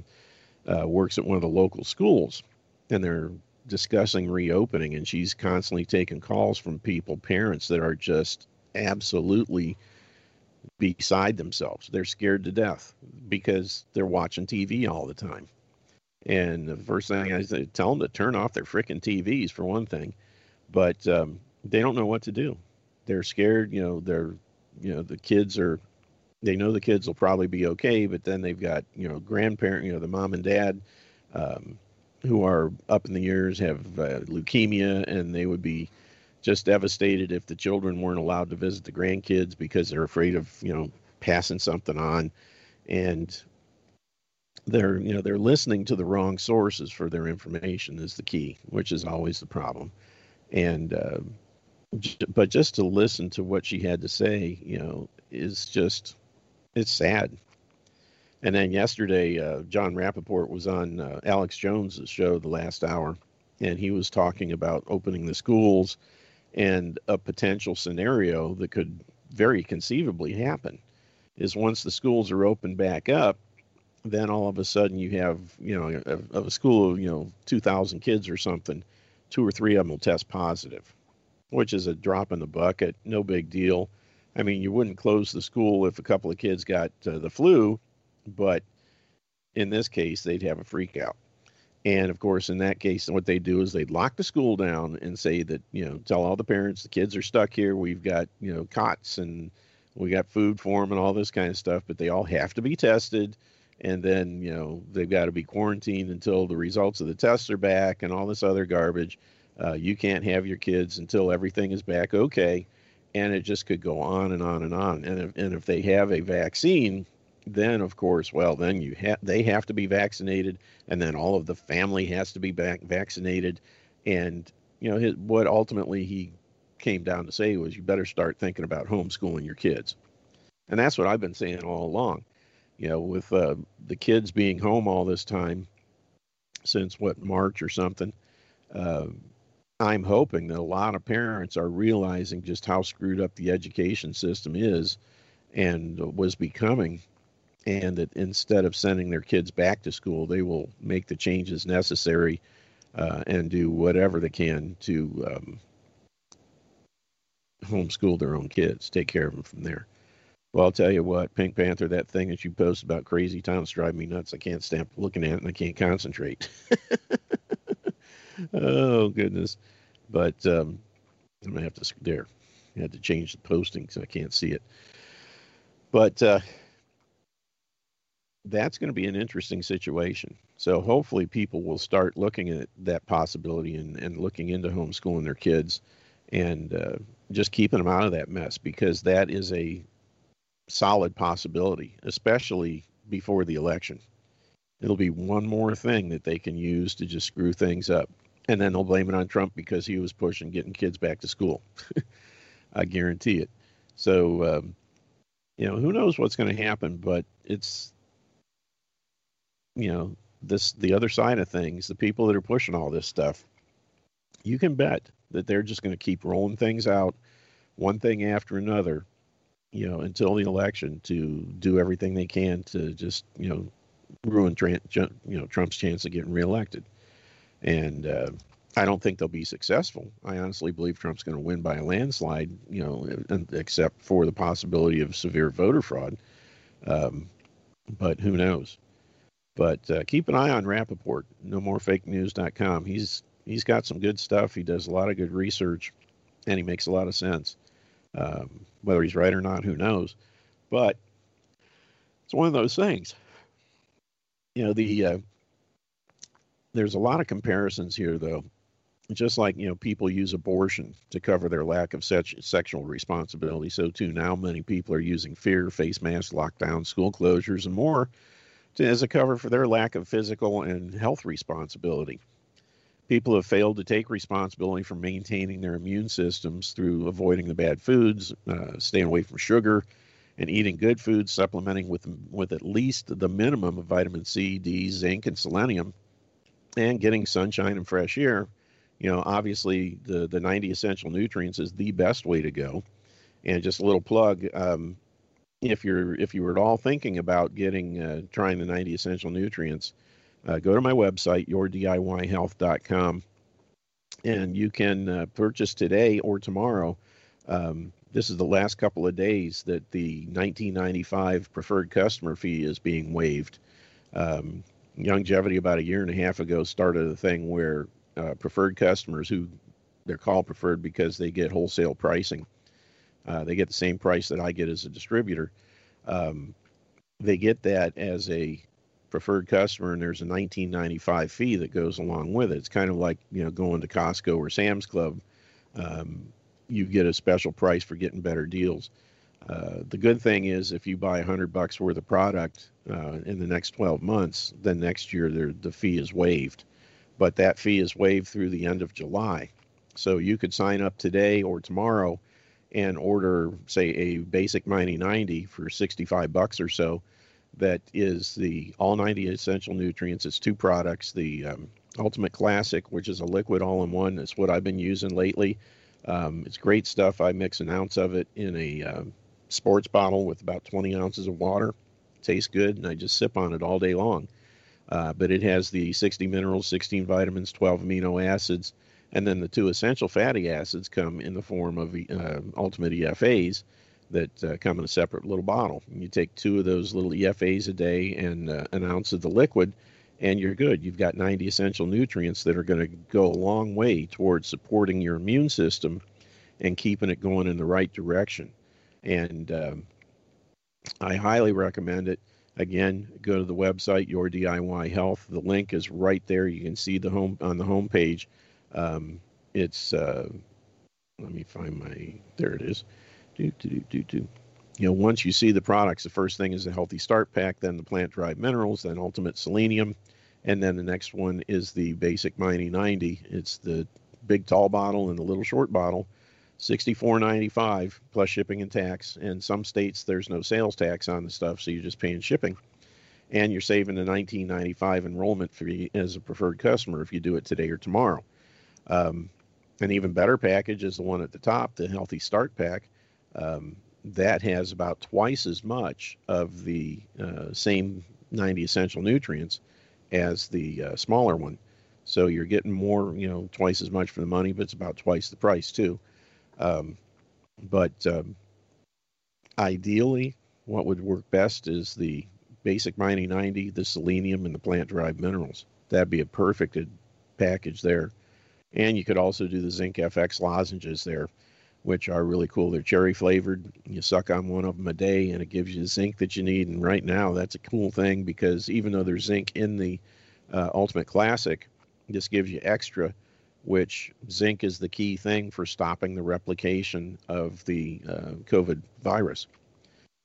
uh, works at one of the local schools, and they're discussing reopening, and she's constantly taking calls from people, parents that are just absolutely beside themselves. They're scared to death because they're watching TV all the time. And the first thing I say, tell them to turn off their freaking TVs for one thing, but um, they don't know what to do. They're scared. You know, they're, you know, the kids are, they know the kids will probably be okay, but then they've got, you know, grandparent, you know, the mom and dad, um, who are up in the years have uh, leukemia, and they would be just devastated if the children weren't allowed to visit the grandkids because they're afraid of you know passing something on. And they're you know they're listening to the wrong sources for their information is the key which is always the problem. And uh, but just to listen to what she had to say you know is just it's sad. And then yesterday uh, Jon Rappoport was on uh, alex jones's show the last hour and he was talking about opening the schools and a potential scenario that could very conceivably happen is once the schools are opened back up, then all of a sudden you have, you know, of a, a school of, you know, 2,000 kids or something, two or three of them will test positive, which is a drop in the bucket, no big deal. I mean, you wouldn't close the school if a couple of kids got uh, the flu, but in this case, they'd have a freak out. And of course, in that case, what they do is they lock the school down and say that, you know, tell all the parents the kids are stuck here. We've got, you know, cots and we got food for them and all this kind of stuff, but they all have to be tested. and then you know they've got to be quarantined until the results of the tests are back and all this other garbage. Uh, you can't have your kids until everything is back okay, and it just could go on and on and on. And if, and if they have a vaccine, then of course, well, then you have they have to be vaccinated, and then all of the family has to be back vaccinated, and you know his, what ultimately he came down to say was you better start thinking about homeschooling your kids, and that's what I've been saying all along. You know, with uh, the kids being home all this time since what March or something. Uh, I'm hoping that a lot of parents are realizing just how screwed up the education system is and was becoming and that instead of sending their kids back to school, they will make the changes necessary uh, and do whatever they can to um, homeschool their own kids, take care of them from there. Well, I'll tell you what, Pink Panther, that thing that you post about crazy towns drive me nuts. I can't stop looking at it and I can't concentrate. *laughs* oh goodness! But um, I'm gonna have to there. I had to change the posting so I can't see it. But uh, that's going to be an interesting situation. So hopefully people will start looking at that possibility and, and looking into homeschooling their kids and uh, just keeping them out of that mess because that is a solid possibility, especially before the election. It'll be one more thing that they can use to just screw things up. And then they'll blame it on Trump because he was pushing getting kids back to school. *laughs* I guarantee it. So, um, you know, who knows what's going to happen, but it's you know this the other side of things the people that are pushing all this stuff you can bet that they're just going to keep rolling things out one thing after another you know until the election to do everything they can to just you know ruin you know Trump's chance of getting reelected and uh, I don't think they'll be successful. I honestly believe Trump's going to win by a landslide, you know, except for the possibility of severe voter fraud. Um, but who knows? But uh, keep an eye on Rappoport, no more fake news.com. He's he's got some good stuff. He does a lot of good research, and he makes a lot of sense. Um, whether he's right or not, who knows? But it's one of those things. You know, the uh, there's a lot of comparisons here, though. Just like you know, people use abortion to cover their lack of sexual responsibility, so too now many people are using fear, face masks, lockdowns, school closures, and more as a cover for their lack of physical and health responsibility. People have failed to take responsibility for maintaining their immune systems through avoiding the bad foods, uh, staying away from sugar, and eating good foods, supplementing with with at least the minimum of vitamin C, D, zinc, and selenium, and getting sunshine and fresh air. You know, obviously the the 90 essential nutrients is the best way to go. And just a little plug, um, if you're if you were at all thinking about getting uh, trying the 90 essential nutrients, uh, go to my website yourdiyhealth.com, and you can uh, purchase today or tomorrow. Um, this is the last couple of days that the 1995 preferred customer fee is being waived. Um, Youngevity about a year and a half ago started a thing where uh, preferred customers who they're called preferred because they get wholesale pricing uh, they get the same price that I get as a distributor. Um, they get that as a preferred customer, and there's a 19.95 fee that goes along with it. It's kind of like you know going to Costco or Sam's Club. Um, you get a special price for getting better deals. Uh, the good thing is if you buy 100 bucks worth of product uh, in the next 12 months, then next year the fee is waived. But that fee is waived through the end of July. So you could sign up today or tomorrow and order, say, a basic Mighty 90 for 65 bucks or so, that is the all 90 essential nutrients. It's two products the um, Ultimate Classic, which is a liquid all in one. It's what I've been using lately. Um, it's great stuff. I mix an ounce of it in a um, sports bottle with about 20 ounces of water. tastes good, and I just sip on it all day long. Uh, but it has the 60 minerals, 16 vitamins, 12 amino acids, and then the two essential fatty acids come in the form of uh, ultimate EFAs that uh, come in a separate little bottle. You take two of those little EFAs a day and uh, an ounce of the liquid, and you're good. You've got 90 essential nutrients that are going to go a long way towards supporting your immune system and keeping it going in the right direction. And um, I highly recommend it. Again, go to the website Your DIY Health. The link is right there. You can see the home on the home page. Um, it's uh, let me find my there it is. Do do do do do. You know, once you see the products, the first thing is the Healthy Start Pack, then the plant derived minerals, then Ultimate Selenium, and then the next one is the Basic Mighty 90. It's the big tall bottle and the little short bottle. 64.95 plus shipping and tax. In some states, there's no sales tax on the stuff, so you're just paying shipping, and you're saving the 19.95 enrollment fee as a preferred customer if you do it today or tomorrow. Um, an even better package is the one at the top, the Healthy Start Pack. Um, that has about twice as much of the uh, same 90 essential nutrients as the uh, smaller one. So you're getting more, you know, twice as much for the money, but it's about twice the price too. Um, but um, ideally, what would work best is the basic Mighty 90, the selenium, and the plant derived minerals. That'd be a perfect package there. And you could also do the zinc FX lozenges there, which are really cool. They're cherry flavored. You suck on one of them a day, and it gives you the zinc that you need. And right now, that's a cool thing because even though there's zinc in the uh, Ultimate Classic, this gives you extra which zinc is the key thing for stopping the replication of the uh, COVID virus.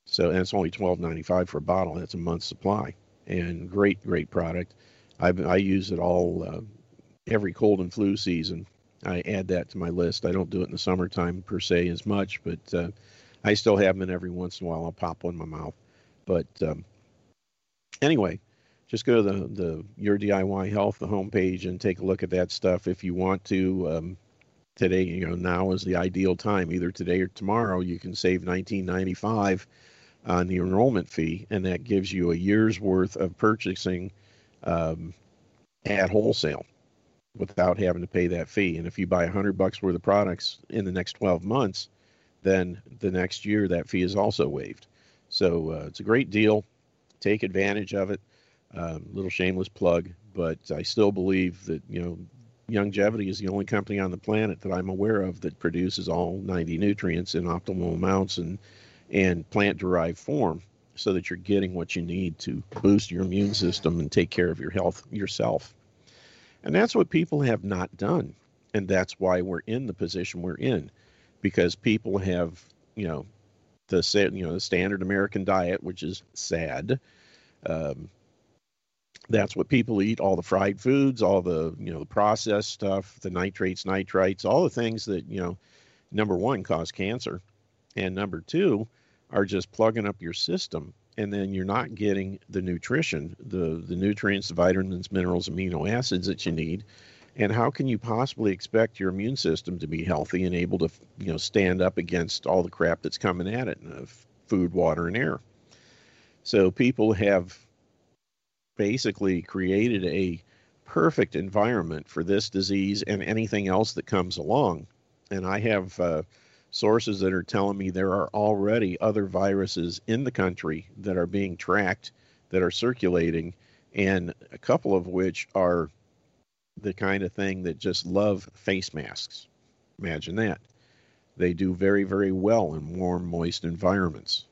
So, and it's only twelve ninety five for a bottle. That's a month's supply, and great, great product. I, I use it all uh, every cold and flu season. I add that to my list. I don't do it in the summertime per se as much, but uh, I still have them. And every once in a while, I'll pop one in my mouth. But um, anyway, just go to the, the Your DIY Health, the homepage, and take a look at that stuff if you want to. Um, today, you know, now is the ideal time. Either today or tomorrow, you can save 19.95 on the enrollment fee, and that gives you a year's worth of purchasing um, at wholesale without having to pay that fee. And if you buy 100 bucks worth of products in the next 12 months, then the next year that fee is also waived. So uh, it's a great deal. Take advantage of it. Um, little shameless plug, but I still believe that you know Youngevity is the only company on the planet that I'm aware of that produces all 90 nutrients in optimal amounts and and plant derived form, so that you're getting what you need to boost your immune system and take care of your health yourself. And that's what people have not done, and that's why we're in the position we're in, because people have you know the you know the standard American diet, which is sad. Um, that's what people eat all the fried foods all the you know the processed stuff the nitrates nitrites all the things that you know number one cause cancer. And number two are just plugging up your system and then you're not getting the nutrition the the nutrients vitamins minerals amino acids that you need and how can you possibly expect your immune system to be healthy and able to you know stand up against all the crap that's coming at it of food water and air so people have basically created a perfect environment for this disease and anything else that comes along. And I have uh, sources that are telling me there are already other viruses in the country that are being tracked, that are circulating, and a couple of which are the kind of thing that just love face masks. Imagine that. They do very, very well in warm, moist environments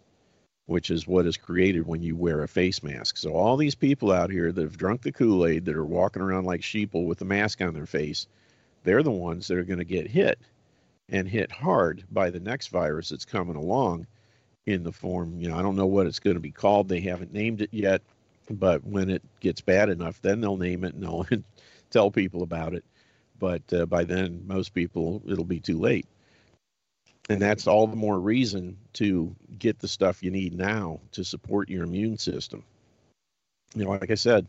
which is what is created when you wear a face mask. So all these people out here that have drunk the Kool-Aid that are walking around like sheeple with a mask on their face, they're the ones that are going to get hit and hit hard by the next virus that's coming along in the form, you know, I don't know what it's going to be called. They haven't named it yet, but when it gets bad enough, then they'll name it and they'll *laughs* tell people about it. But uh, by then, most people, it'll be too late and that's all the more reason to get the stuff you need now to support your immune system. You know, like I said,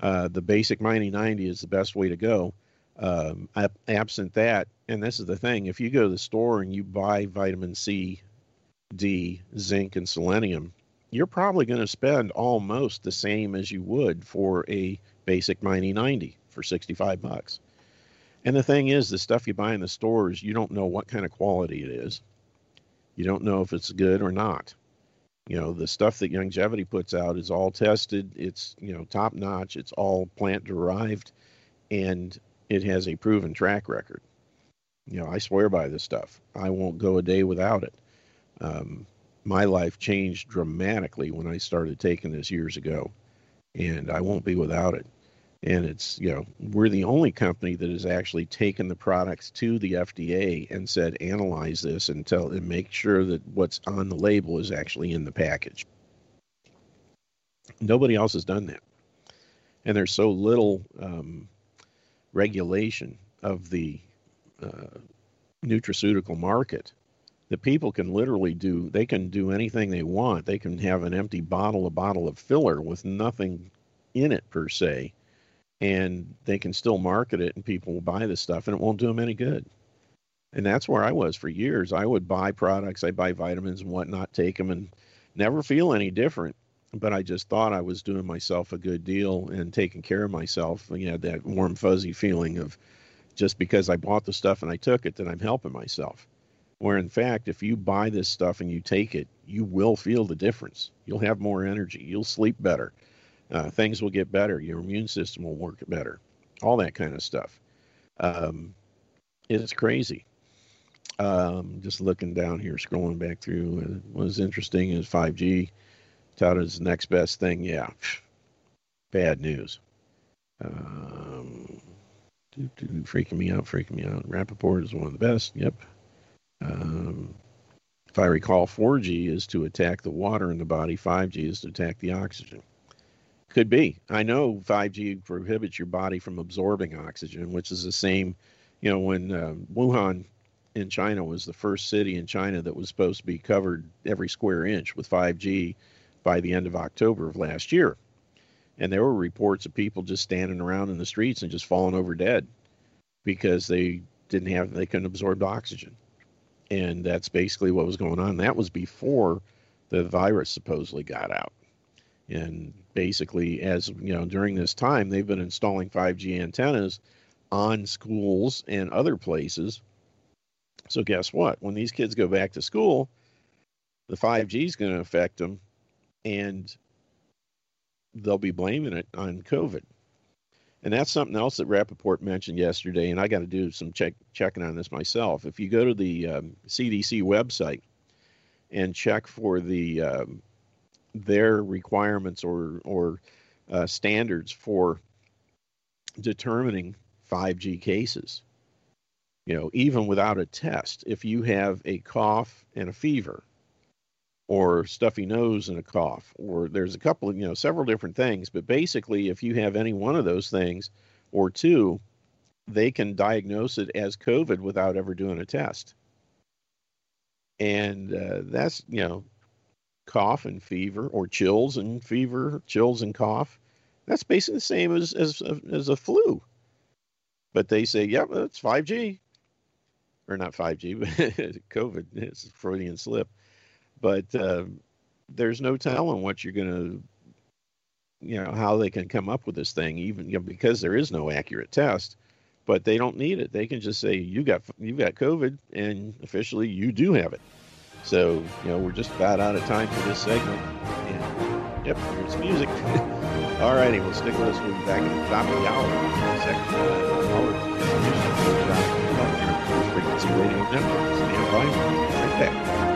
uh, the basic Mighty 90 is the best way to go. Um, absent that, and this is the thing, if you go to the store and you buy vitamin C, D, zinc, and selenium, you're probably going to spend almost the same as you would for a basic Mighty 90 for 65 bucks. And the thing is, the stuff you buy in the stores, you don't know what kind of quality it is. You don't know if it's good or not. You know, the stuff that Youngevity puts out is all tested. It's, you know, top notch. It's all plant derived and it has a proven track record. You know, I swear by this stuff. I won't go a day without it. Um, my life changed dramatically when I started taking this years ago, and I won't be without it. And it's, you know, we're the only company that has actually taken the products to the FDA and said, analyze this and tell and make sure that what's on the label is actually in the package. Nobody else has done that. And there's so little um, regulation of the uh, nutraceutical market that people can literally do they can do anything they want. They can have an empty bottle a bottle of filler with nothing in it per se and they can still market it and people will buy this stuff and it won't do them any good. And that's where i was for years. I would buy products i buy vitamins and whatnot take them and never feel any different. But i just thought i was doing myself a good deal and taking care of myself. You know that warm fuzzy feeling of just because i bought the stuff and i took it that i'm helping myself. Where in fact if you buy this stuff and you take it you will feel the difference. You'll have more energy. You'll sleep better. Uh, things will get better. Your immune system will work better. All that kind of stuff. Um, it's crazy. Um, just looking down here scrolling back through uh, what was interesting is 5g touted as the next best thing. Yeah. Bad news. Um, freaking me out freaking me out Rappoport is one of the best yep um, if I recall, 4G is to attack the water in the body, 5G is to attack the oxygen. Could be. I know 5G prohibits your body from absorbing oxygen, which is the same, you know, when uh, Wuhan in China was the first city in China that was supposed to be covered every square inch with 5G by the end of October of last year. And there were reports of people just standing around in the streets and just falling over dead because they didn't have, they couldn't absorb oxygen and that's basically what was going on. That was before the virus supposedly got out. And basically, as you know, during this time, they've been installing 5G antennas on schools and other places. So, guess what? When these kids go back to school, the 5G is going to affect them, and they'll be blaming it on COVID. And that's something else that Rappoport mentioned yesterday, and I got to do some check checking on this myself. If you go to the um, CDC website and check for the um, their requirements or or uh, standards for determining 5G cases, you know, even without a test, if you have a cough and a fever, or stuffy nose and a cough, or there's a couple of, you know, several different things. But basically, if you have any one of those things or two, they can diagnose it as COVID without ever doing a test. And uh, that's, you know, cough and fever, or chills and fever, chills and cough. That's basically the same as, as, as a flu. But they say, yep, yeah, it's 5G. Or not 5G, *laughs* but COVID. It's Freudian slip but uh, there's no telling what you're going to you know how they can come up with this thing even you know, because there is no accurate test but they don't need it they can just say you got you got covid and officially you do have it so you know we're just about out of time for this segment and yep here's music all righty we'll stick with us we'll be back at the top of the hour second hour frequency radio network stand by right back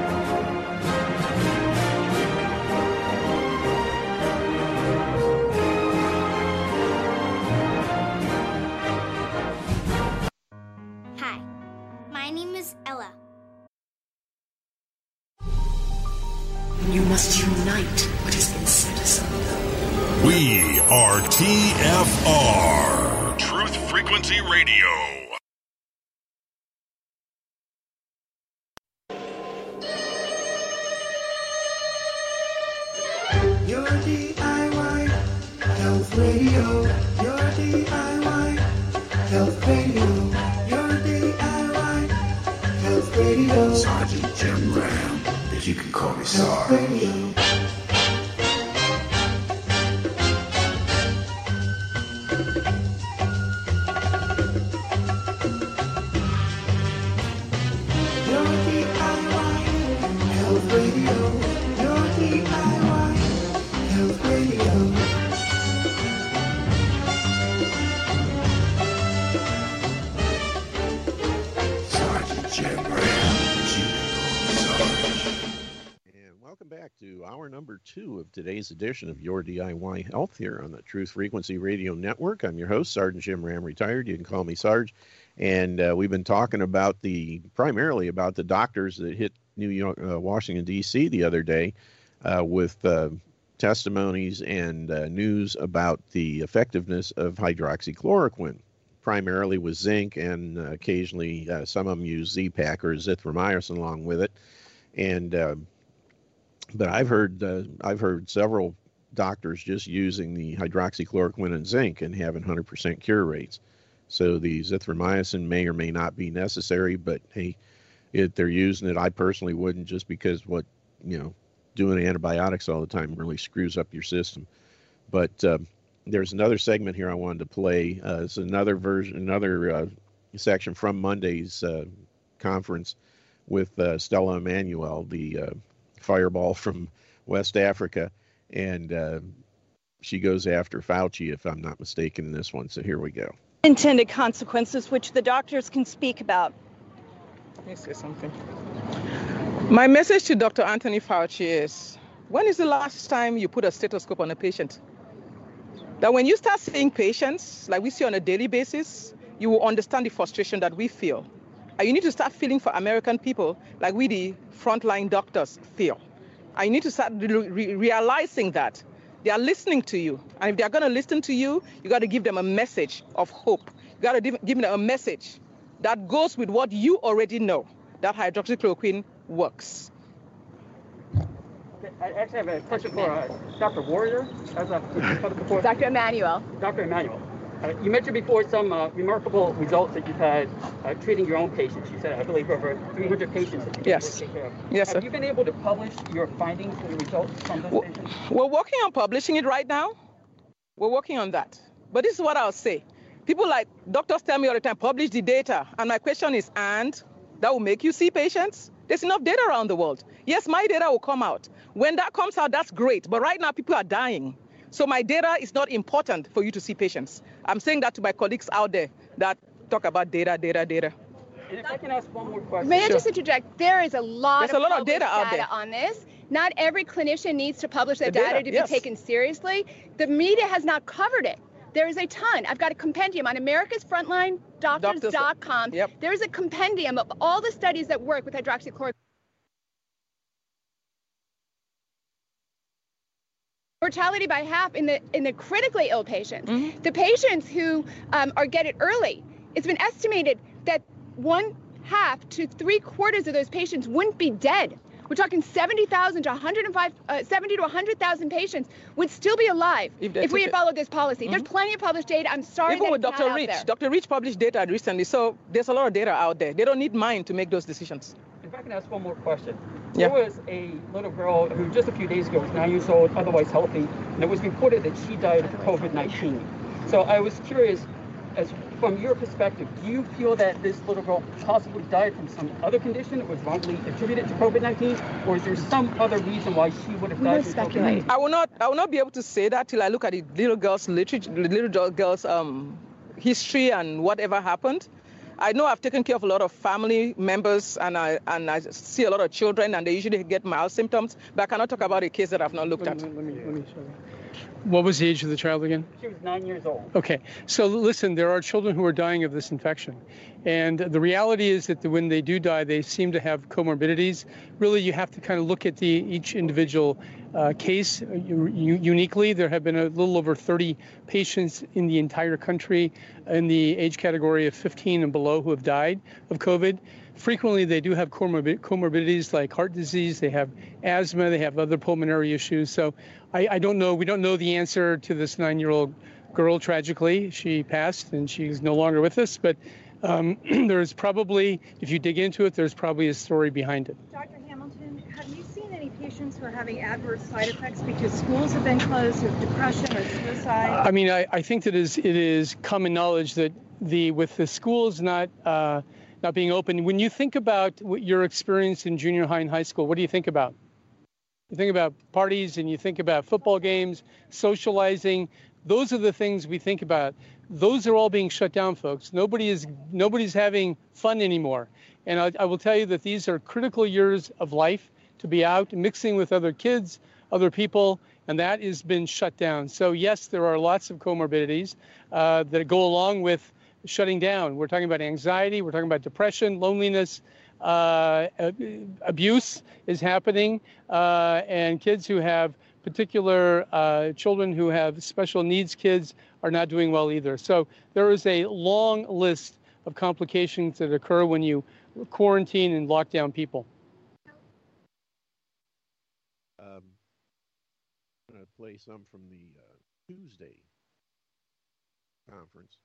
You must unite what has been set asunder. We are TFR, Truth Frequency Radio. Your DIY Health Radio. Your DIY Health Radio. Radio. Sergeant Jim Ram but you can call me Sarge. Welcome back to our number two of today's edition of Your DIY Health here on the Truth Frequency Radio Network. I'm your host, Sergeant Jim Ram, retired. You can call me Sarge. And uh, we've been talking about the primarily about the doctors that hit New York, uh, Washington D.C. the other day uh, with uh, testimonies and uh, news about the effectiveness of hydroxychloroquine, primarily with zinc, and uh, occasionally some of them use Z-Pak or azithromycin along with it. And but I've heard I've heard several doctors just using the hydroxychloroquine and zinc and having 100% cure rates. So the zithromycin may or may not be necessary, but hey, if they're using it, I personally wouldn't just because what, you know, doing antibiotics all the time really screws up your system. But uh, there's another segment here I wanted to play. Uh, it's another version, another uh, section from Monday's uh, conference with uh, Stella Emmanuel, the uh, fireball from West Africa. And um, she goes after Fauci, if I'm not mistaken, in this one. So here we go intended consequences which the doctors can speak about. Let me say something. My message to Dr. Anthony Fauci is when is the last time you put a stethoscope on a patient? That when you start seeing patients like we see on a daily basis, you will understand the frustration that we feel. And you need to start feeling for American people like we, the frontline doctors, feel. And you need to start re- realizing that they are listening to you. And if they are going to listen to you, you got to give them a message of hope. You got to give them a message that goes with what you already know that hydroxychloroquine works. I actually have a question for uh, Dr. Warrior. Dr. Emmanuel. Dr. Immanuel. Uh, you mentioned before some uh, remarkable results that you've had uh, treating your own patients. You said, I believe, over 300 patients that you've yes. taken care of. Yes, Have sir. you been able to publish your findings and results from those patients? We're working on publishing it right now. We're working on that. But this is what I'll say. People like doctors tell me all the time, publish the data. And my question is, and that will make you see patients? There's enough data around the world. Yes, my data will come out. When that comes out, that's great. But right now, people are dying. So my data is not important for you to see patients. I'm saying that to my colleagues out there that talk about data, data, data. If I can ask one more question. May I just interject? There is a lot There's of a lot of published data out there. on this. Not every clinician needs to publish that The data, data, to yes. be taken seriously. The media has not covered it. There is a ton. I've got a compendium on americasfrontlinedoctors.com. Yep. There's a compendium of all the studies that work with hydroxychloroquine. Mortality by half in the in the critically ill patients. The patients who um, are get it early, it's been estimated that one half to three quarters of those patients wouldn't be dead. We're talking 70,000 to 105, uh, 70 to 100,000 patients would still be alive If if, we had it. followed this policy. There's plenty of published data. I'm sorry Even that with it's Dr. out Risch. Dr. Risch published data recently, so there's a lot of data out there. They don't need mine to make those decisions. If I can ask one more question. Yeah. There was a little girl who just a few days ago was nine years old, otherwise healthy, and it was reported that she died of COVID-19. So I was curious, as from your perspective, do you feel that this little girl possibly died from some other condition that was wrongly attributed to COVID-19, or is there some other reason why she would have died from COVID-19? I will not. I will not be able to say that till I look at the little girl's literature, the little girl's um, history and whatever happened. I know I've taken care of a lot of family members and I and I see a lot of children and they usually get mild symptoms, but I cannot talk about a case that I've not looked at. Let me, let me show you. What was the age of the child again? She was nine years old. Okay, so listen, there are children who are dying of this infection. And the reality is that when they do die, they seem to have comorbidities. Really, you have to kind of look at the each individual uh, case uh, uniquely. There have been a little over 30 patients in the entire country in the age category of 15 and below who have died of COVID. Frequently, they do have comorbi- comorbidities like heart disease, they have asthma, they have other pulmonary issues. So I, I don't know. We don't know the answer to this nine year old girl, tragically. She passed and she's no longer with us. But um, *clears throat* there's probably, if you dig into it, there's probably a story behind it. Dr. Hamilton, have you seen any patients who are having adverse side effects because schools have been closed with depression or suicide? I mean, I, I think that is it is common knowledge that the with the schools not uh, not being open. When you think about your experience in junior high and high school, what do you think about? You think about parties and you think about football games, socializing. Those are the things we think about. Those are all being shut down, folks. Nobody is nobody's having fun anymore. And I, I will tell you that these are critical years of life. to be out mixing with other kids, other people, and that has been shut down. So, yes, there are lots of comorbidities uh, that go along with shutting down. We're talking about anxiety, we're talking about depression, loneliness. Uh, abuse is happening, uh, and kids who have particular uh, children who have special needs kids are not doing well either. So there is a long list of complications that occur when you quarantine and lock down people. Um, I'm going to play some from the uh, Tuesday conference.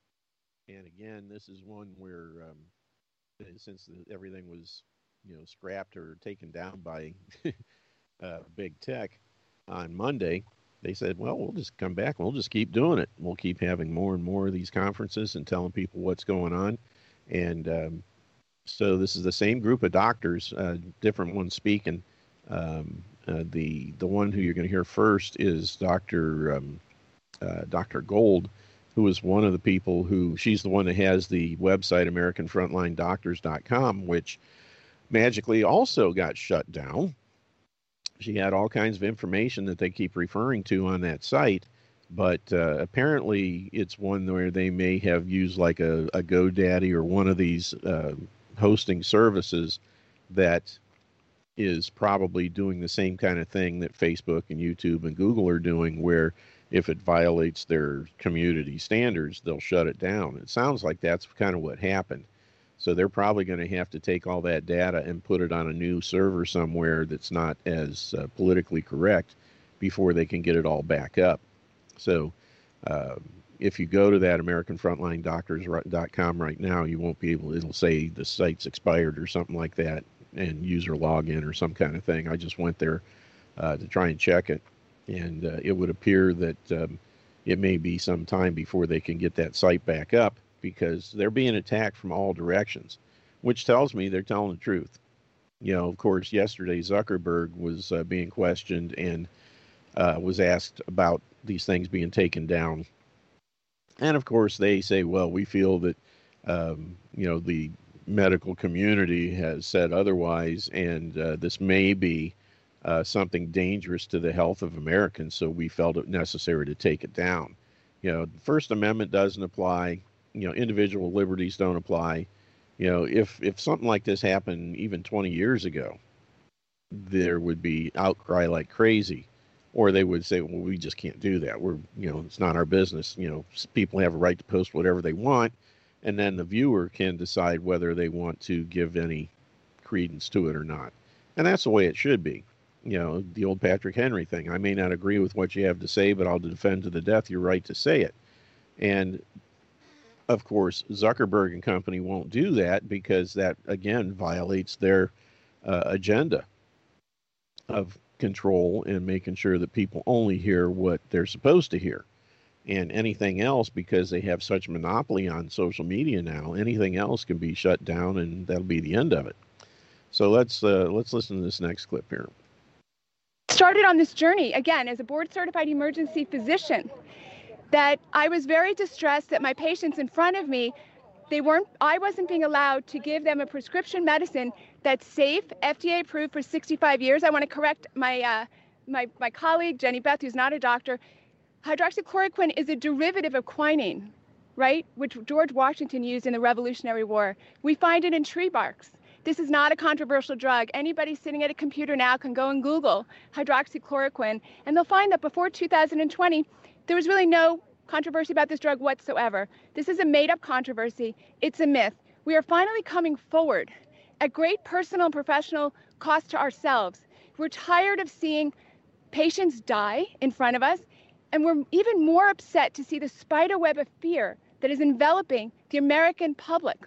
And again, this is one where, um, since the, everything was, you know, scrapped or taken down by *laughs* uh, big tech on Monday, they said, well, we'll just come back we'll just keep doing it. We'll keep having more and more of these conferences and telling people what's going on. And um, so this is the same group of doctors, uh, different ones speaking. Um, uh, the the one who you're going to hear first is Dr. Um, uh, Dr. Gold, who is one of the people who she's the one that has the website AmericanFrontlineDoctors.com, which magically also got shut down. She had all kinds of information that they keep referring to on that site but uh, apparently it's one where they may have used like a, a GoDaddy or one of these uh, hosting services that is probably doing the same kind of thing that Facebook and YouTube and Google are doing, where if it violates their community standards, they'll shut it down. It sounds like that's kind of what happened. So they're probably going to have to take all that data and put it on a new server somewhere that's not as uh, politically correct before they can get it all back up. So uh, if you go to that AmericanFrontlineDoctors.com right now, you won't be able. It'll say the site's expired or something like that, and user login or some kind of thing. I just went there uh, to try and check it, and uh, it would appear that um, it may be some time before they can get that site back up because they're being attacked from all directions, which tells me they're telling the truth. You know, of course, yesterday Zuckerberg was uh, being questioned and uh, was asked about these things being taken down. And of course, they say, well, we feel that, um, you know, the medical community has said otherwise, and uh, this may be uh, something dangerous to the health of Americans, so we felt it necessary to take it down. You know, the First Amendment doesn't apply. You know individual liberties don't apply. You know if if something like this happened even 20 years ago there would be outcry like crazy or they would say well we just can't do that. We're you know it's not our business. You know people have a right to post whatever they want and then the viewer can decide whether they want to give any credence to it or not. And that's the way it should be you know the old patrick henry thing i may not agree with what you have to say but i'll defend to the death your right to say it and of course, Zuckerberg and company won't do that because that again violates their uh, agenda of control and making sure that people only hear what they're supposed to hear. And anything else, because they have such monopoly on social media now, anything else can be shut down, and that'll be the end of it. So let's uh, let's listen to this next clip here. Started on this journey again as a board certified emergency physician that I was very distressed that my patients in front of me, they weren't, I wasn't being allowed to give them a prescription medicine that's safe, FDA approved for 65 years. I want to correct my, uh, my, my colleague, Jenny Beth, who's not a doctor. Hydroxychloroquine is a derivative of quinine, right? Which George Washington used in the Revolutionary War. We find it in tree barks. This is not a controversial drug. Anybody sitting at a computer now can go and Google hydroxychloroquine, and they'll find that before 2020, there was really no controversy about this drug whatsoever. This is a made up controversy, it's a myth. We are finally coming forward at great personal and professional cost to ourselves. We're tired of seeing patients die in front of us, and we're even more upset to see the spider web of fear that is enveloping the American public.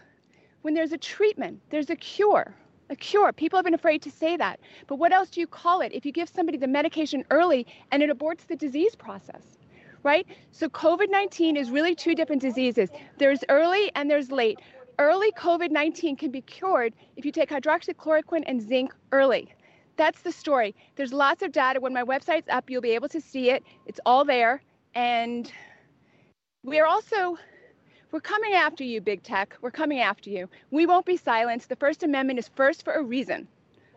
When there's a treatment, there's a cure. A cure. People have been afraid to say that. But what else do you call it if you give somebody the medication early and it aborts the disease process? right? So COVID 19 is really two different diseases there's early and there's late. Early COVID 19 can be cured if you take hydroxychloroquine and zinc early. That's the story. There's lots of data. When my website's up, you'll be able to see it. It's all there. And we are also we're coming after you, big tech. We're coming after you. We won't be silenced. The First Amendment is first for a reason.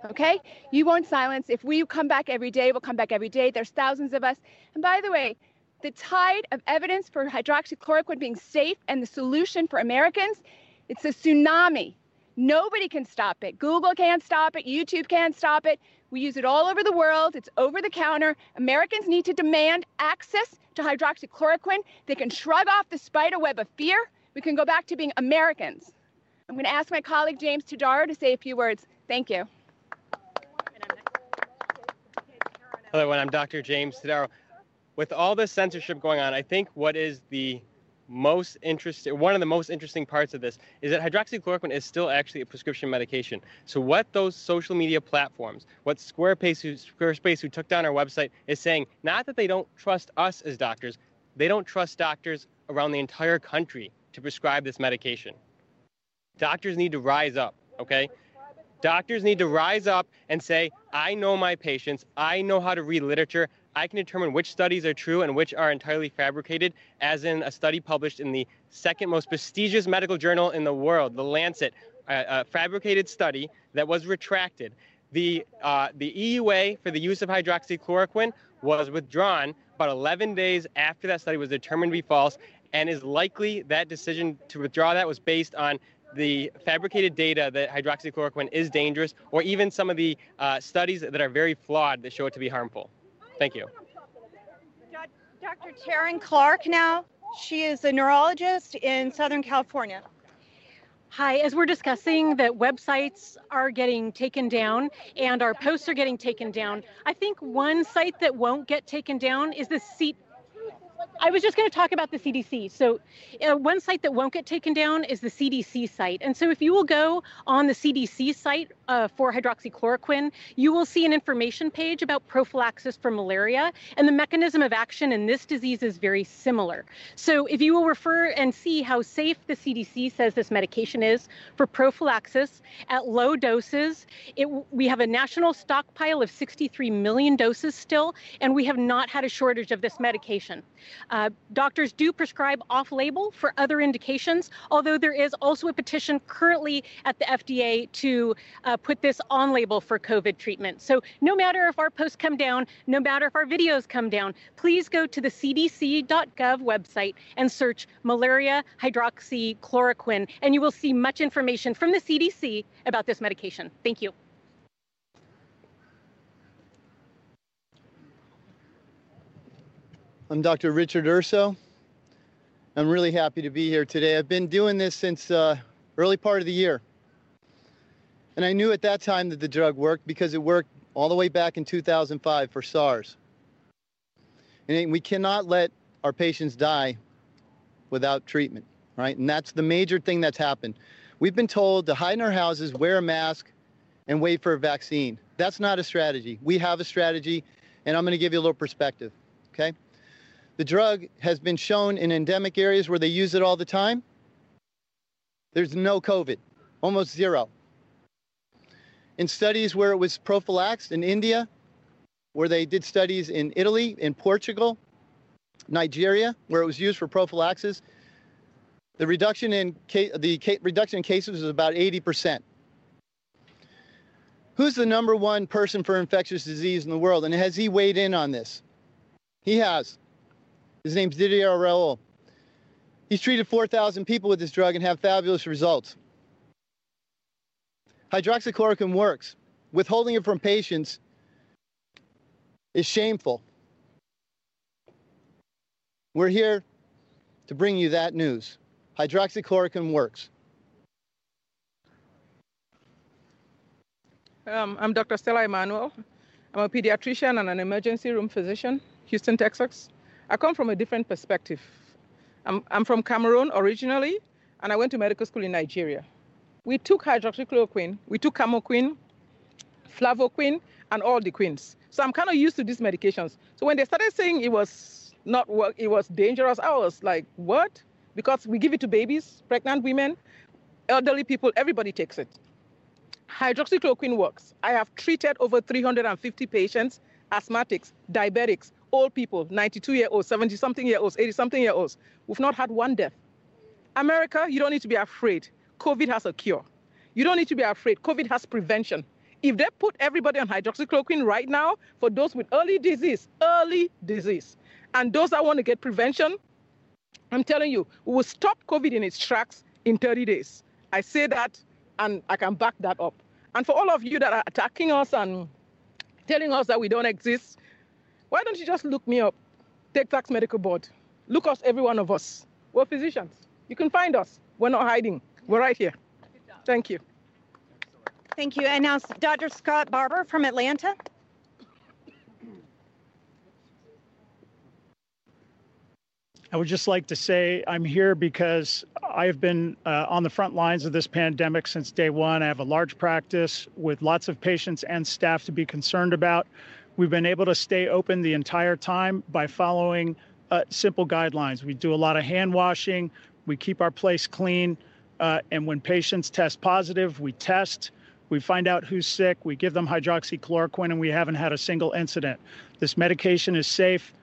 Okay? You won't silence. If we come back every day, we'll come back every day. There's thousands of us. And by the way, the tide of evidence for hydroxychloroquine being safe and the solution for Americans, it's a tsunami. Nobody can stop it. Google can't stop it. YouTube can't stop it. We use it all over the world. It's over the counter. Americans need to demand access to hydroxychloroquine. They can shrug off the spider web of fear. We can go back to being Americans. I'm going to ask my colleague James Todaro to say a few words. Thank you. Hello, and I'm Dr. James Todaro. With all this censorship going on, I think what is the most interesting, one of the most interesting parts of this is that hydroxychloroquine is still actually a prescription medication. So what those social media platforms, what Squarespace, who, Squarespace, who took down our website, is saying, not that they don't trust us as doctors, they don't trust doctors around the entire country to prescribe this medication. Doctors need to rise up, okay? Doctors need to rise up and say, I know my patients, I know how to read literature, I can determine which studies are true and which are entirely fabricated, as in a study published in the second most prestigious medical journal in the world, The Lancet, a, a fabricated study that was retracted. The, uh, the EUA for the use of hydroxychloroquine was withdrawn about 11 days after that study was determined to be false, and is likely that decision to withdraw that was based on the fabricated data that hydroxychloroquine is dangerous, or even some of the uh, studies that are very flawed that show it to be harmful. Thank you. Dr. Taryn Clark now. She is a neurologist in Southern California. Hi, as we're discussing that websites are getting taken down and our posts are getting taken down, I think one site that won't get taken down is the seat I was just going to talk about the CDC. So, uh, one site that won't get taken down is the CDC site. And so, if you will go on the CDC site uh, for hydroxychloroquine, you will see an information page about prophylaxis for malaria. And the mechanism of action in this disease is very similar. So, if you will refer and see how safe the CDC says this medication is for prophylaxis at low doses, it, we have a national stockpile of 63 million doses still, and we have not had a shortage of this medication. Uh, doctors do prescribe off label for other indications, although there is also a petition currently at the FDA to uh, put this on label for COVID treatment. So, no matter if our posts come down, no matter if our videos come down, please go to the cdc.gov website and search malaria hydroxychloroquine, and you will see much information from the CDC about this medication. Thank you. I'm Dr. Richard Urso. I'm really happy to be here today. I've been doing this since uh, early part of the year. And I knew at that time that the drug worked because it worked all the way back in 2005 for SARS. And we cannot let our patients die without treatment, right? And that's the major thing that's happened. We've been told to hide in our houses, wear a mask, and wait for a vaccine. That's not a strategy. We have a strategy, and I'm going to give you a little perspective, okay? The drug has been shown in endemic areas where they use it all the time. There's no COVID, almost zero. In studies where it was prophylaxed in India, where they did studies in Italy, in Portugal, Nigeria, where it was used for prophylaxis, the reduction in the reduction in cases was about 80%. Who's the number one person for infectious disease in the world? And has he weighed in on this? He has. His name's Didier Raoult. He's treated 4,000 people with this drug and have fabulous results. Hydroxychloroquine works. Withholding it from patients is shameful. We're here to bring you that news. Hydroxychloroquine works. Um, I'm Dr. Stella Emmanuel. I'm a pediatrician and an emergency room physician, Houston, Texas. I come from a different perspective. I'm, I'm from Cameroon originally, and I went to medical school in Nigeria. We took hydroxychloroquine, we took camoquine, flavoquine, and all the quins. So I'm kind of used to these medications. So when they started saying it was not work, it was dangerous, I was like, what? Because we give it to babies, pregnant women, elderly people, everybody takes it. Hydroxychloroquine works. I have treated over 350 patients, asthmatics, diabetics, old people, 92 year olds, 70 something year olds, 80 something year olds. We've not had one death. America, you don't need to be afraid. COVID has a cure. You don't need to be afraid. COVID has prevention. If they put everybody on hydroxychloroquine right now, for those with early disease, early disease, and those that want to get prevention, I'm telling you, we will stop COVID in its tracks in 30 days. I say that, and I can back that up. And for all of you that are attacking us and telling us that we don't exist, why don't you just look me up? Take Tax Medical Board. Look us, every one of us. We're physicians. You can find us. We're not hiding. We're right here. Thank you. Thank you. And now Dr. Scott Barber from Atlanta. I would just like to say I'm here because I've been uh, on the front lines of this pandemic since day one. I have a large practice with lots of patients and staff to be concerned about. We've been able to stay open the entire time by following uh, simple guidelines. We do a lot of hand washing, we keep our place clean, uh, and when patients test positive, we test. We find out who's sick, we give them hydroxychloroquine, and we haven't had a single incident. This medication is safe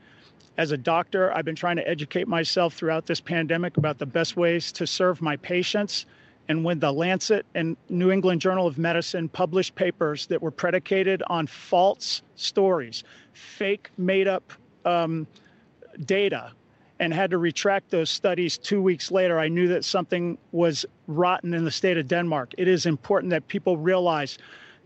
as a doctor, I've been trying to educate myself throughout this pandemic about the best ways to serve my patients. And when the Lancet and New England Journal of Medicine published papers that were predicated on false stories, fake, made up um, data, and had to retract those studies two weeks later, I knew that something was rotten in the state of Denmark. It is important that people realize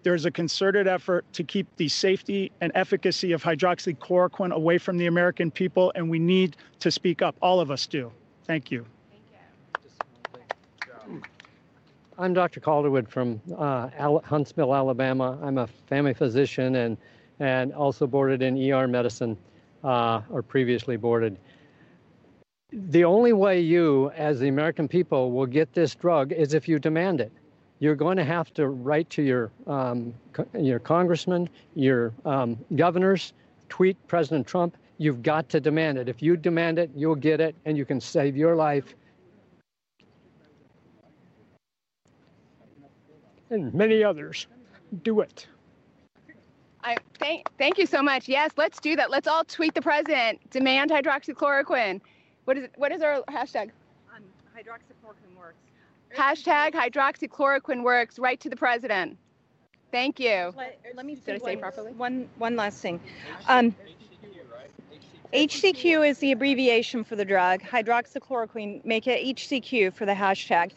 there's a concerted effort to keep the safety and efficacy of hydroxychloroquine away from the American people, and we need to speak up. All of us do. Thank you. I'm Dr. Calderwood from uh, Huntsville, Alabama. I'm a family physician and, and also boarded in ER medicine uh, or previously boarded. The only way you, as the American people, will get this drug is if you demand it you're going to have to write to your um, co- your congressman, your um, governors, tweet President Trump. You've got to demand it. If you demand it, you'll get it, and you can save your life. And many others. Do it. I thank thank you so much. Yes, let's do that. Let's all tweet the president. Demand hydroxychloroquine. What is it? What is our hashtag? Um, hydroxychloroquine works. Hashtag hydroxychloroquine works. Right to the president. Thank you. Let, let me Did I say one, properly? One one last thing. Um, HCQ is the abbreviation for the drug. Hydroxychloroquine. Make it HCQ for the hashtag.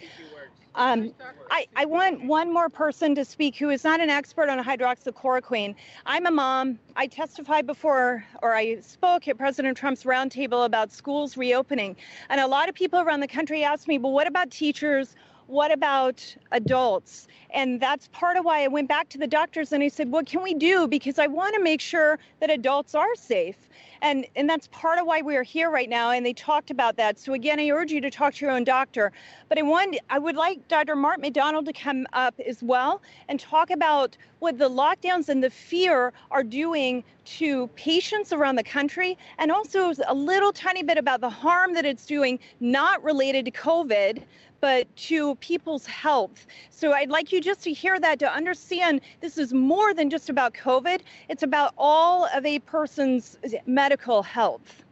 Um, I, I want one more person to speak who is not an expert on hydroxychloroquine. I'm a mom. I testified before, or I spoke at President Trump's roundtable about schools reopening. And a lot of people around the country asked me, well, what about teachers? What about adults? And that's part of why I went back to the doctors and I said, what can we do? Because I want to make sure that adults are safe. And, and that's part of why we are here right now. And they talked about that. So again, I urge you to talk to your own doctor. But I want, I would like Dr. Mark McDonald to come up as well and talk about what the lockdowns and the fear are doing to patients around the country, and also a little tiny bit about the harm that it's doing, not related to COVID, but to people's health. So I'd like you just to hear that to understand this is more than just about COVID, it's about all of a person's medical health.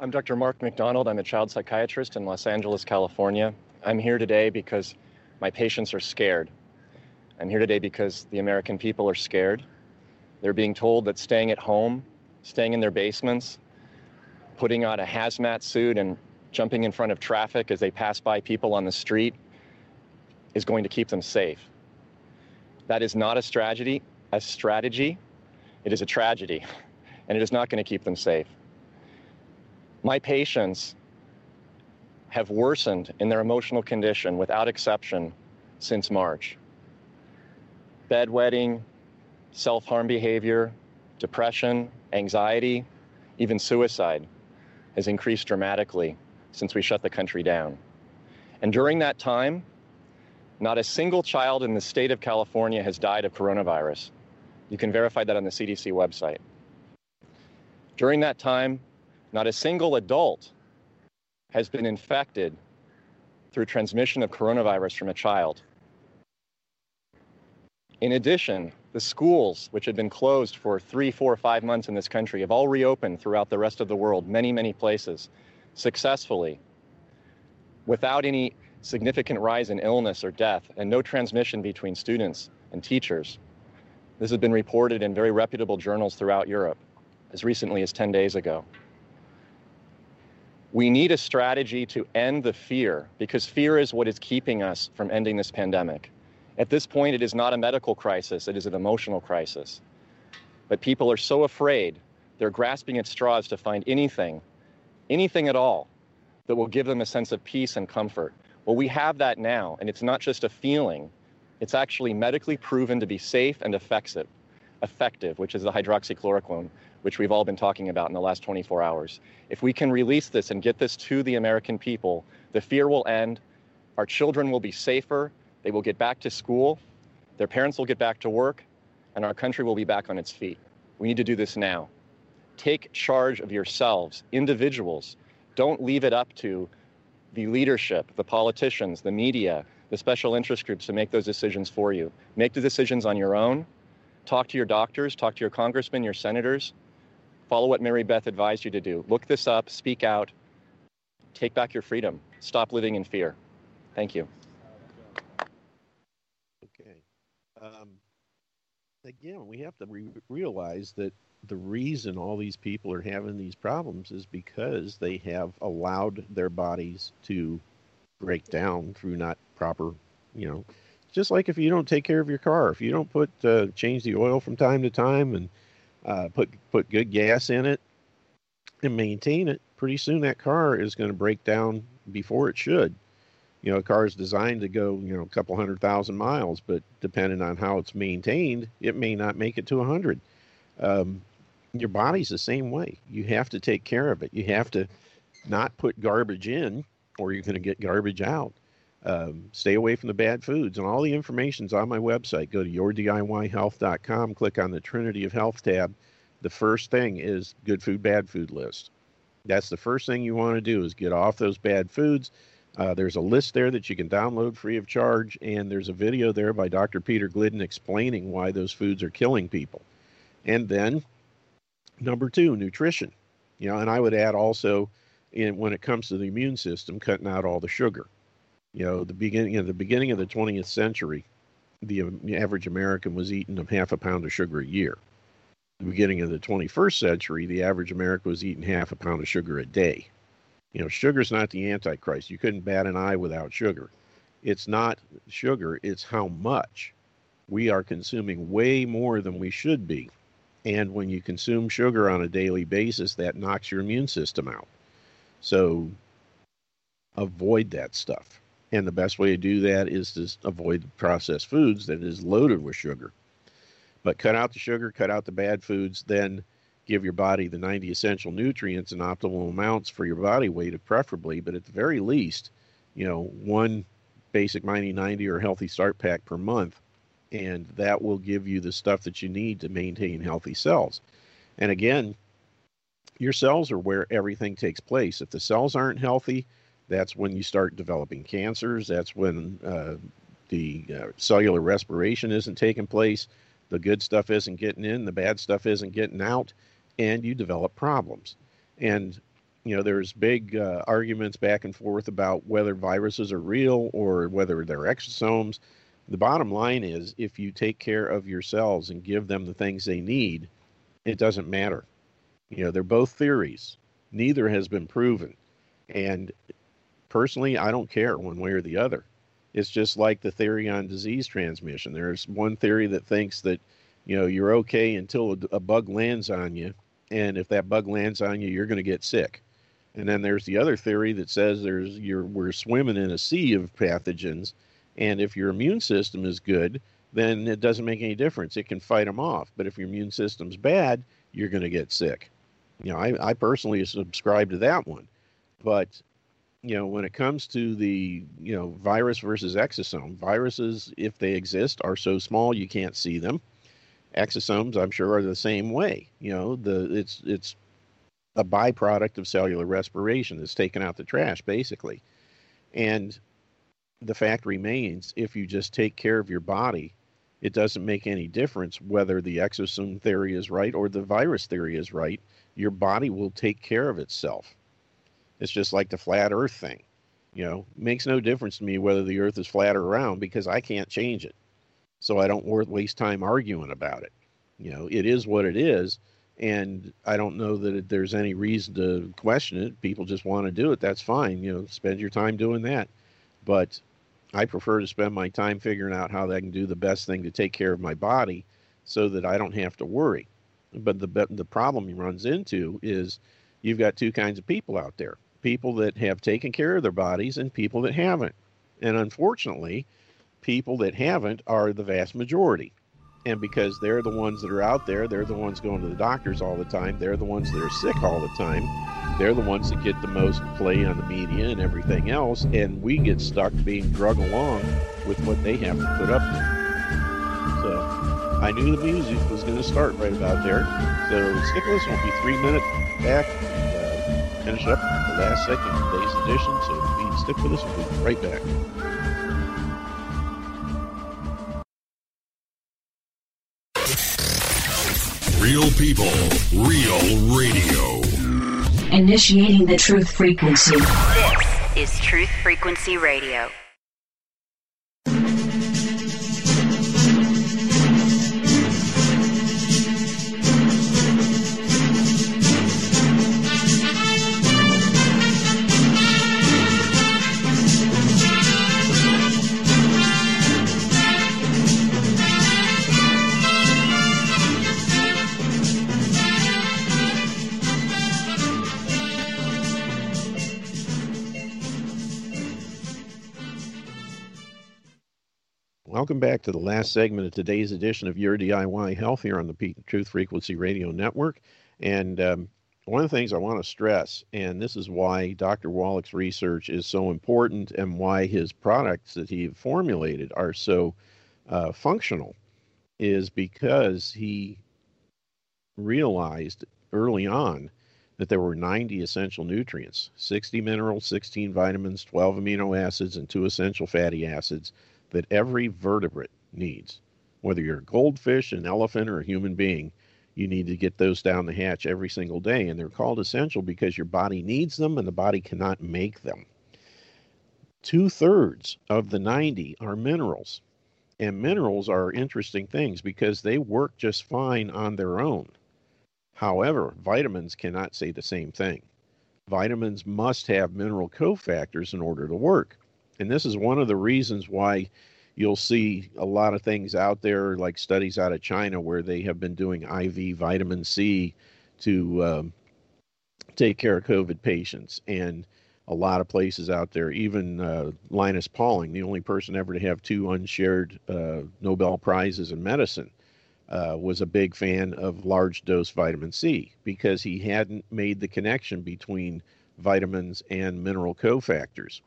I'm Dr. Mark McDonald. I'm a child psychiatrist in Los Angeles, California. I'm here today because my patients are scared. I'm here today because the American people are scared. They're being told that staying at home, staying in their basements, putting on a hazmat suit and jumping in front of traffic as they pass by people on the street is going to keep them safe. That is not a strategy, a strategy. It is a tragedy, and it is not going to keep them safe. My patients have worsened in their emotional condition without exception since March. Bedwetting, self harm behavior, depression, anxiety, even suicide has increased dramatically since we shut the country down. And during that time, not a single child in the state of California has died of coronavirus. You can verify that on the CDC website. During that time, not a single adult has been infected through transmission of coronavirus from a child. In addition, the schools, which had been closed for three, four, five months in this country, have all reopened throughout the rest of the world, many, many places, successfully, without any significant rise in illness or death, and no transmission between students and teachers. This has been reported in very reputable journals throughout Europe as recently as 10 days ago. We need a strategy to end the fear because fear is what is keeping us from ending this pandemic. At this point, it is not a medical crisis, it is an emotional crisis. But people are so afraid, they're grasping at straws to find anything, anything at all, that will give them a sense of peace and comfort. Well, we have that now, and it's not just a feeling, it's actually medically proven to be safe and effective, effective which is the hydroxychloroquine, which we've all been talking about in the last 24 hours. If we can release this and get this to the American people, the fear will end, our children will be safer, they will get back to school, their parents will get back to work, and our country will be back on its feet. We need to do this now. Take charge of yourselves, individuals. Don't leave it up to the leadership, the politicians, the media, the special interest groups to make those decisions for you. Make the decisions on your own. Talk to your doctors, talk to your congressmen, your senators. Follow what Mary Beth advised you to do. Look this up, speak out, take back your freedom, stop living in fear. Thank you. Okay. Um, again, we have to re- realize that the reason all these people are having these problems is because they have allowed their bodies to break down through not proper, you know, just like if you don't take care of your car, if you don't put uh, change the oil from time to time and uh, put put good gas in it and maintain it, pretty soon that car is going to break down before it should. You know, a car is designed to go, you know, a couple hundred thousand miles, but depending on how it's maintained, it may not make it to a hundred. Um, your body's the same way. You have to take care of it. You have to not put garbage in, or you're going to get garbage out. Um, stay away from the bad foods, and all the information's on my website. Go to yourdiyhealth.com, click on the Trinity of Health tab. The first thing is good food, bad food list. That's the first thing you want to do is get off those bad foods. Uh, there's a list there that you can download free of charge, and there's a video there by Dr. Peter Glidden explaining why those foods are killing people. And then number two, nutrition. You know, and I would add also in when it comes to the immune system, cutting out all the sugar. You know, the beginning of the beginning of the 20th century, the average American was eating half a pound of sugar a year. The beginning of the 21st century, the average American was eating half a pound of sugar a day. You know, sugar's not the antichrist. You couldn't bat an eye without sugar. It's not sugar, it's how much. We are consuming way more than we should be. And when you consume sugar on a daily basis, that knocks your immune system out. So avoid that stuff. And the best way to do that is to avoid processed foods that is loaded with sugar. But cut out the sugar, cut out the bad foods, then give your body the 90 essential nutrients in optimal amounts for your body weight, preferably. But at the very least, you know, one basic 90 90 or healthy start pack per month. And that will give you the stuff that you need to maintain healthy cells. And again, your cells are where everything takes place. If the cells aren't healthy, that's when you start developing cancers. That's when uh, the uh, cellular respiration isn't taking place. The good stuff isn't getting in, the bad stuff isn't getting out, and you develop problems. And you know, there's big uh, arguments back and forth about whether viruses are real or whether they're exosomes. The bottom line is if you take care of yourselves and give them the things they need, it doesn't matter. You know, they're both theories. Neither has been proven. And personally, I don't care one way or the other. It's just like the theory on disease transmission. There's one theory that thinks that, you know, you're okay until a, bug lands on you. And if that bug lands on you, you're going to get sick. And then there's the other theory that says there's you're we're swimming in a sea of pathogens, and if your immune system is good, then it doesn't make any difference. It can fight them off. But if your immune system's bad, you're going to get sick. You know, I, I personally subscribe to that one. But you know, when it comes to the, you know, virus versus exosome, viruses, if they exist, are so small you can't see them. Exosomes, I'm sure, are the same way. You know, the it's it's a byproduct of cellular respiration. It's taken out the trash, basically. And the fact remains, if you just take care of your body, it doesn't make any difference whether the exosome theory is right or the virus theory is right. Your body will take care of itself. It's just like the flat earth thing. You know, makes no difference to me whether the earth is flat or round because I can't change it. So I don't waste time arguing about it. You know, it is what it is. And I don't know that there's any reason to question it. People just want to do it. That's fine. You know, spend your time doing that. But I prefer to spend my time figuring out how I can do the best thing to take care of my body so that I don't have to worry. But the the problem he runs into is you've got two kinds of people out there people that have taken care of their bodies and people that haven't. And unfortunately, people that haven't are the vast majority. And because they're the ones that are out there, they're the ones going to the doctors all the time, they're the ones that are sick all the time, they're the ones that get the most play on the media and everything else. And we get stuck being drug along with what they have to put up with. So I knew the music was going to start right about there. So stick with us. We'll be three minutes back uh, finish up the last second of today's edition. So stick with us. We'll be right back. Real people, real radio. Initiating the truth frequency. This is Truth Frequency Radio. Welcome back to the last segment of today's edition of Your DIY Health here on the Peak Truth Frequency Radio Network. And um, one of the things I want to stress, and this is why Dr. Wallach's research is so important and why his products that he formulated are so uh, functional, is because he realized early on that there were 90 essential nutrients 60 minerals, 16 vitamins, 12 amino acids, and two essential fatty acids that every vertebrate needs. Whether you're a goldfish, an elephant, or a human being, you need to get those down the hatch every single day. And they're called essential because your body needs them and the body cannot make them. Two thirds of the 90 are minerals. And minerals are interesting things because they work just fine on their own. However, vitamins cannot say the same thing. Vitamins must have mineral cofactors in order to work. And this is one of the reasons why you'll see a lot of things out there, like studies out of China, where they have been doing IV vitamin C to um, take care of COVID patients. And a lot of places out there, even uh, Linus Pauling, the only person ever to have two unshared uh, Nobel Prizes in medicine, uh, was a big fan of large dose vitamin C because he hadn't made the connection between vitamins and mineral cofactors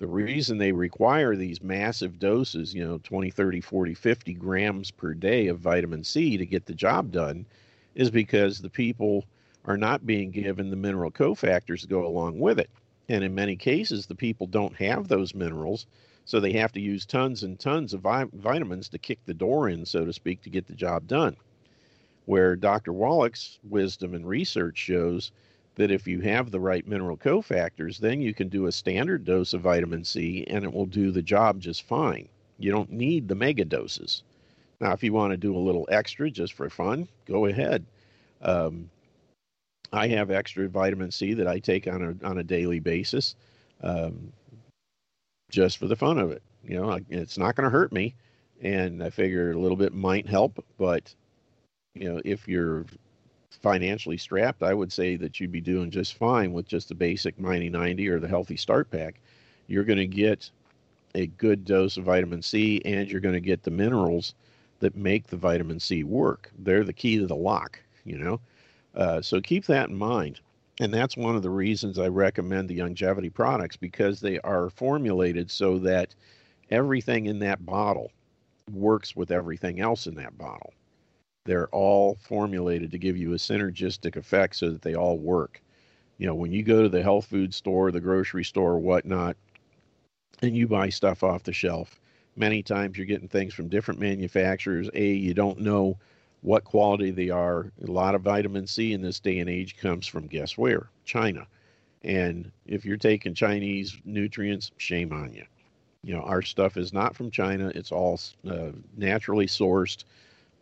the reason they require these massive doses, you know, 20, 30, 40, 50 grams per day of vitamin C to get the job done is because the people are not being given the mineral cofactors to go along with it. And in many cases, the people don't have those minerals, so they have to use tons and tons of vi- vitamins to kick the door in, so to speak, to get the job done. Where Dr. Wallach's wisdom and research shows that if you have the right mineral cofactors, then you can do a standard dose of vitamin C and it will do the job just fine. You don't need the mega doses. Now, if you want to do a little extra just for fun, go ahead. Um, I have extra vitamin C that I take on a on a daily basis, um, just for the fun of it. You know, it's not going to hurt me, and I figure a little bit might help. But you know, if you're financially strapped, I would say that you'd be doing just fine with just the basic 90 or the healthy start pack. You're going to get a good dose of vitamin C and you're going to get the minerals that make the vitamin C work. They're the key to the lock, you know. Uh, so keep that in mind. And that's one of the reasons I recommend the longevity products because they are formulated so that everything in that bottle works with everything else in that bottle. They're all formulated to give you a synergistic effect so that they all work. You know, when you go to the health food store, the grocery store, whatnot, and you buy stuff off the shelf, many times you're getting things from different manufacturers. A, you don't know what quality they are. A lot of vitamin C in this day and age comes from guess where? China. And if you're taking Chinese nutrients, shame on you. You know, our stuff is not from China. It's all uh, naturally sourced.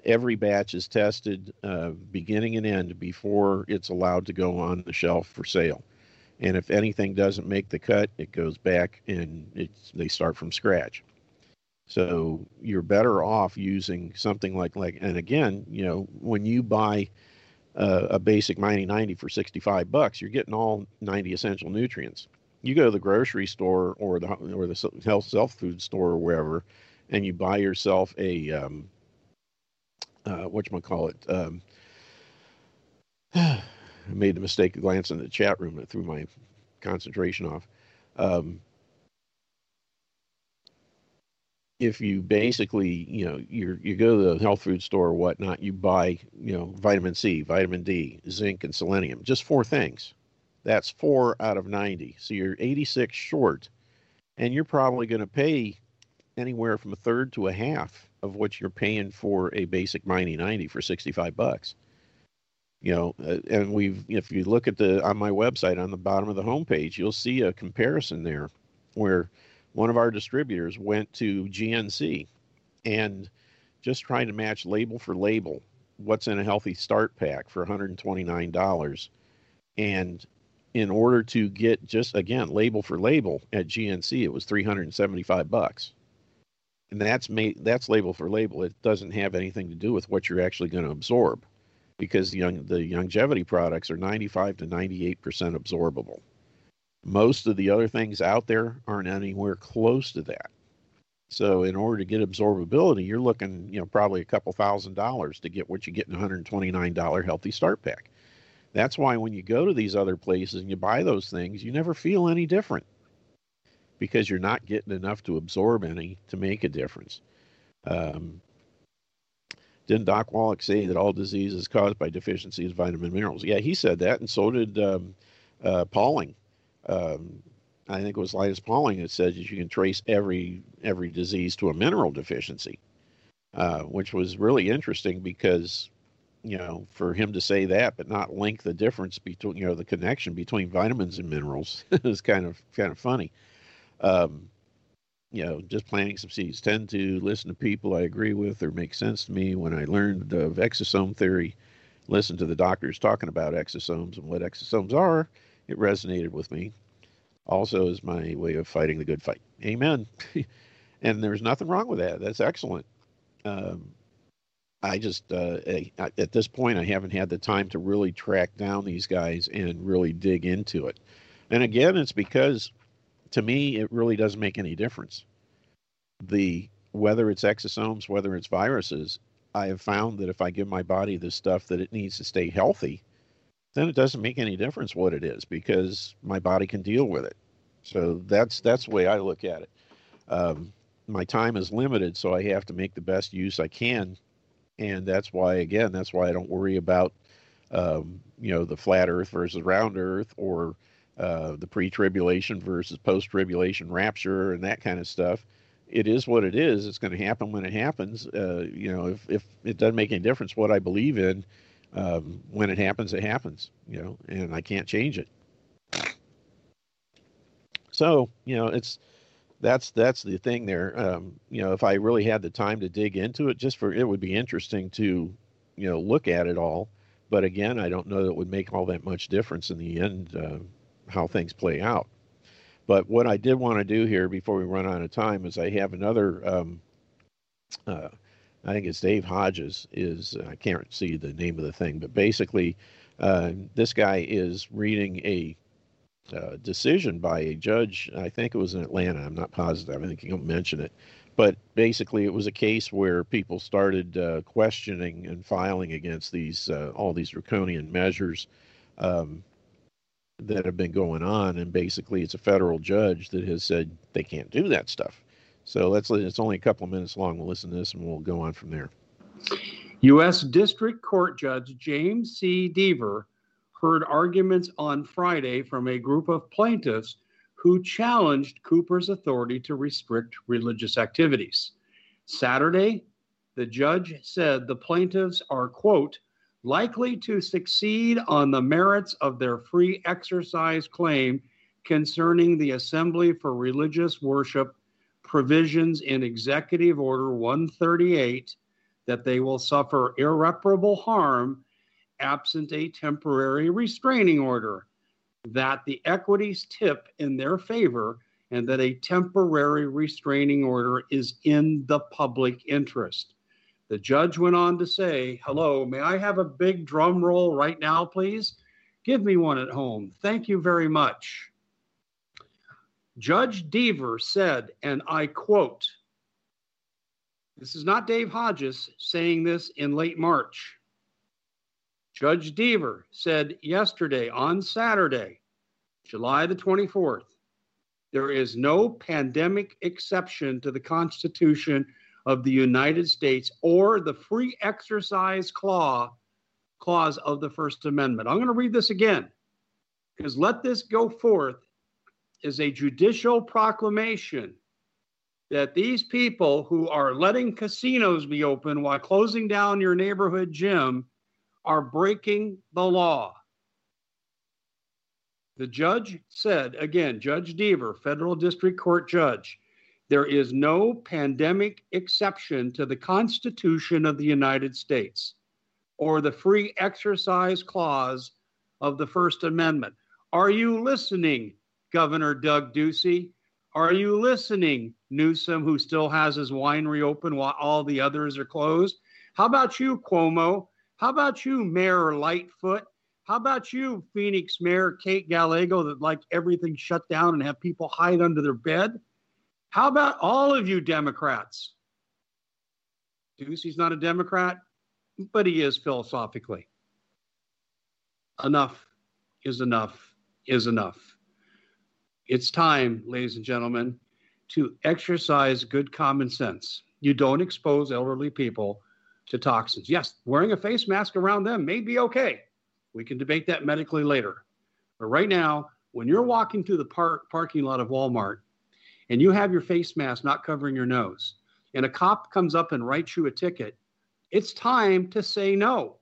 Every batch is tested uh, beginning and end before it's allowed to go on the shelf for sale. And if anything doesn't make the cut, it goes back and it's, they start from scratch. So you're better off using something like like and again, you know, when you buy uh, a basic Mighty 90 for 65 bucks, you're getting all 90 essential nutrients. You go to the grocery store or the or the health self food store or wherever, and you buy yourself a um, uh, what you call it. Um, I *sighs* made the mistake of glancing at the chat room and threw my concentration off. Um, if you basically, you know, you you go to the health food store or whatnot, you buy, you know, vitamin C, vitamin D, zinc, and selenium, just four things. That's four out of 90. So you're 86 short, and you're probably going to pay anywhere from a third to a half of what you're paying for a basic Mighty 90 for 65 bucks. You know, uh, and we've, if you look at the, on my website on the bottom of the homepage, you'll see a comparison there where one of our distributors went to GNC and just trying to match label for label what's in a healthy start pack for $129 and in order to get just again label for label at GNC it was 375 bucks and that's made that's label for label it doesn't have anything to do with what you're actually going to absorb because the, the longevity products are 95 to 98% absorbable most of the other things out there aren't anywhere close to that. So in order to get absorbability, you're looking, you know, probably a couple thousand dollars to get what you get in a $129 healthy start pack. That's why when you go to these other places and you buy those things, you never feel any different because you're not getting enough to absorb any to make a difference. Um, didn't Doc Wallach say that all disease is caused by deficiencies of vitamin minerals? Yeah, he said that, and so did um, uh, Pauling um, I think it was Linus Pauling that said that you can trace every every disease to a mineral deficiency, uh, which was really interesting because you know for him to say that but not link the difference between you know the connection between vitamins and minerals *laughs* is kind of kind of funny. Um, you know, just planting some seeds. Tend to listen to people I agree with or make sense to me. When I learned of exosome theory, listen to the doctors talking about exosomes and what exosomes are it resonated with me. Also, is my way of fighting the good fight. Amen. *laughs* and there's nothing wrong with that. That's excellent. Um, I just, uh, at this point, I haven't had the time to really track down these guys and really dig into it. And again, it's because to me, it really doesn't make any difference. The whether it's exosomes, whether it's viruses, I have found that if I give my body the stuff that it needs to stay healthy, then it doesn't make any difference what it is because my body can deal with it. So that's that's the way I look at it. Um, my time is limited, so I have to make the best use I can, and that's why again that's why I don't worry about um, you know the flat Earth versus round Earth or uh, the pre-tribulation versus post-tribulation rapture and that kind of stuff. It is what it is. It's going to happen when it happens. Uh, you know, if if it doesn't make any difference what I believe in um, when it happens, it happens, you know, and I can't change it. So, you know, it's that's that's the thing there. Um, you know, if I really had the time to dig into it, just for it would be interesting to, you know, look at it all. But again, I don't know that it would make all that much difference in the end uh, how things play out. But what I did want to do here before we run out of time is I have another um, uh, I think it's Dave Hodges is I can't see the name of the thing, but basically, uh, this guy is reading a uh, decision by a judge. I think it was in Atlanta. I'm not positive. I think he don't mention it, but basically, it was a case where people started uh, questioning and filing against these uh, all these draconian measures. Um, that have been going on, and basically, it's a federal judge that has said they can't do that stuff. So let's it's only a couple of minutes long. We'll listen to this and we'll go on from there. U.S. District Court Judge James C. Dever heard arguments on Friday from a group of plaintiffs who challenged Cooper's authority to restrict religious activities. Saturday, the judge said the plaintiffs are, quote, likely to succeed on the merits of their free exercise claim concerning the Assembly for Religious Worship provisions in Executive Order 138 that they will suffer irreparable harm absent a temporary restraining order, that the equities tip in their favor, and that a temporary restraining order is in the public interest. The judge went on to say, Hello, may I have a big drum roll right now, please? Give me one at home. Thank you very much. Judge Dever said, and I quote, this is not Dave Hodges saying this in late March. Judge Dever said yesterday on Saturday, July the 24th, there is no pandemic exception to the Constitution of the United States or the free exercise clause clause of the First Amendment. I'm going to read this again because let this go forth as a judicial proclamation that these people who are letting casinos be open while closing down your neighborhood gym are breaking the law. The judge said, again, Judge Dever, federal district court judge, there is no pandemic exception to the Constitution of the United States or the free exercise clause of the First Amendment. Are you listening, Governor Doug Ducey? Are you listening, Newsom, who still has his winery open while all the others are closed? How about you, Cuomo? How about you, Mayor Lightfoot? How about you, Phoenix Mayor Kate Gallego, that like everything shut down and have people hide under their bed? How about all of you Democrats? Ducey's not a Democrat, but he is philosophically. Enough is enough is enough. It's time, ladies and gentlemen, to exercise good common sense. You don't expose elderly people to toxins. Yes, wearing a face mask around them may be okay. We can debate that medically later. But right now, when you're walking through the park, parking lot of Walmart and you have your face mask not covering your nose, and a cop comes up and writes you a ticket, it's time to say no.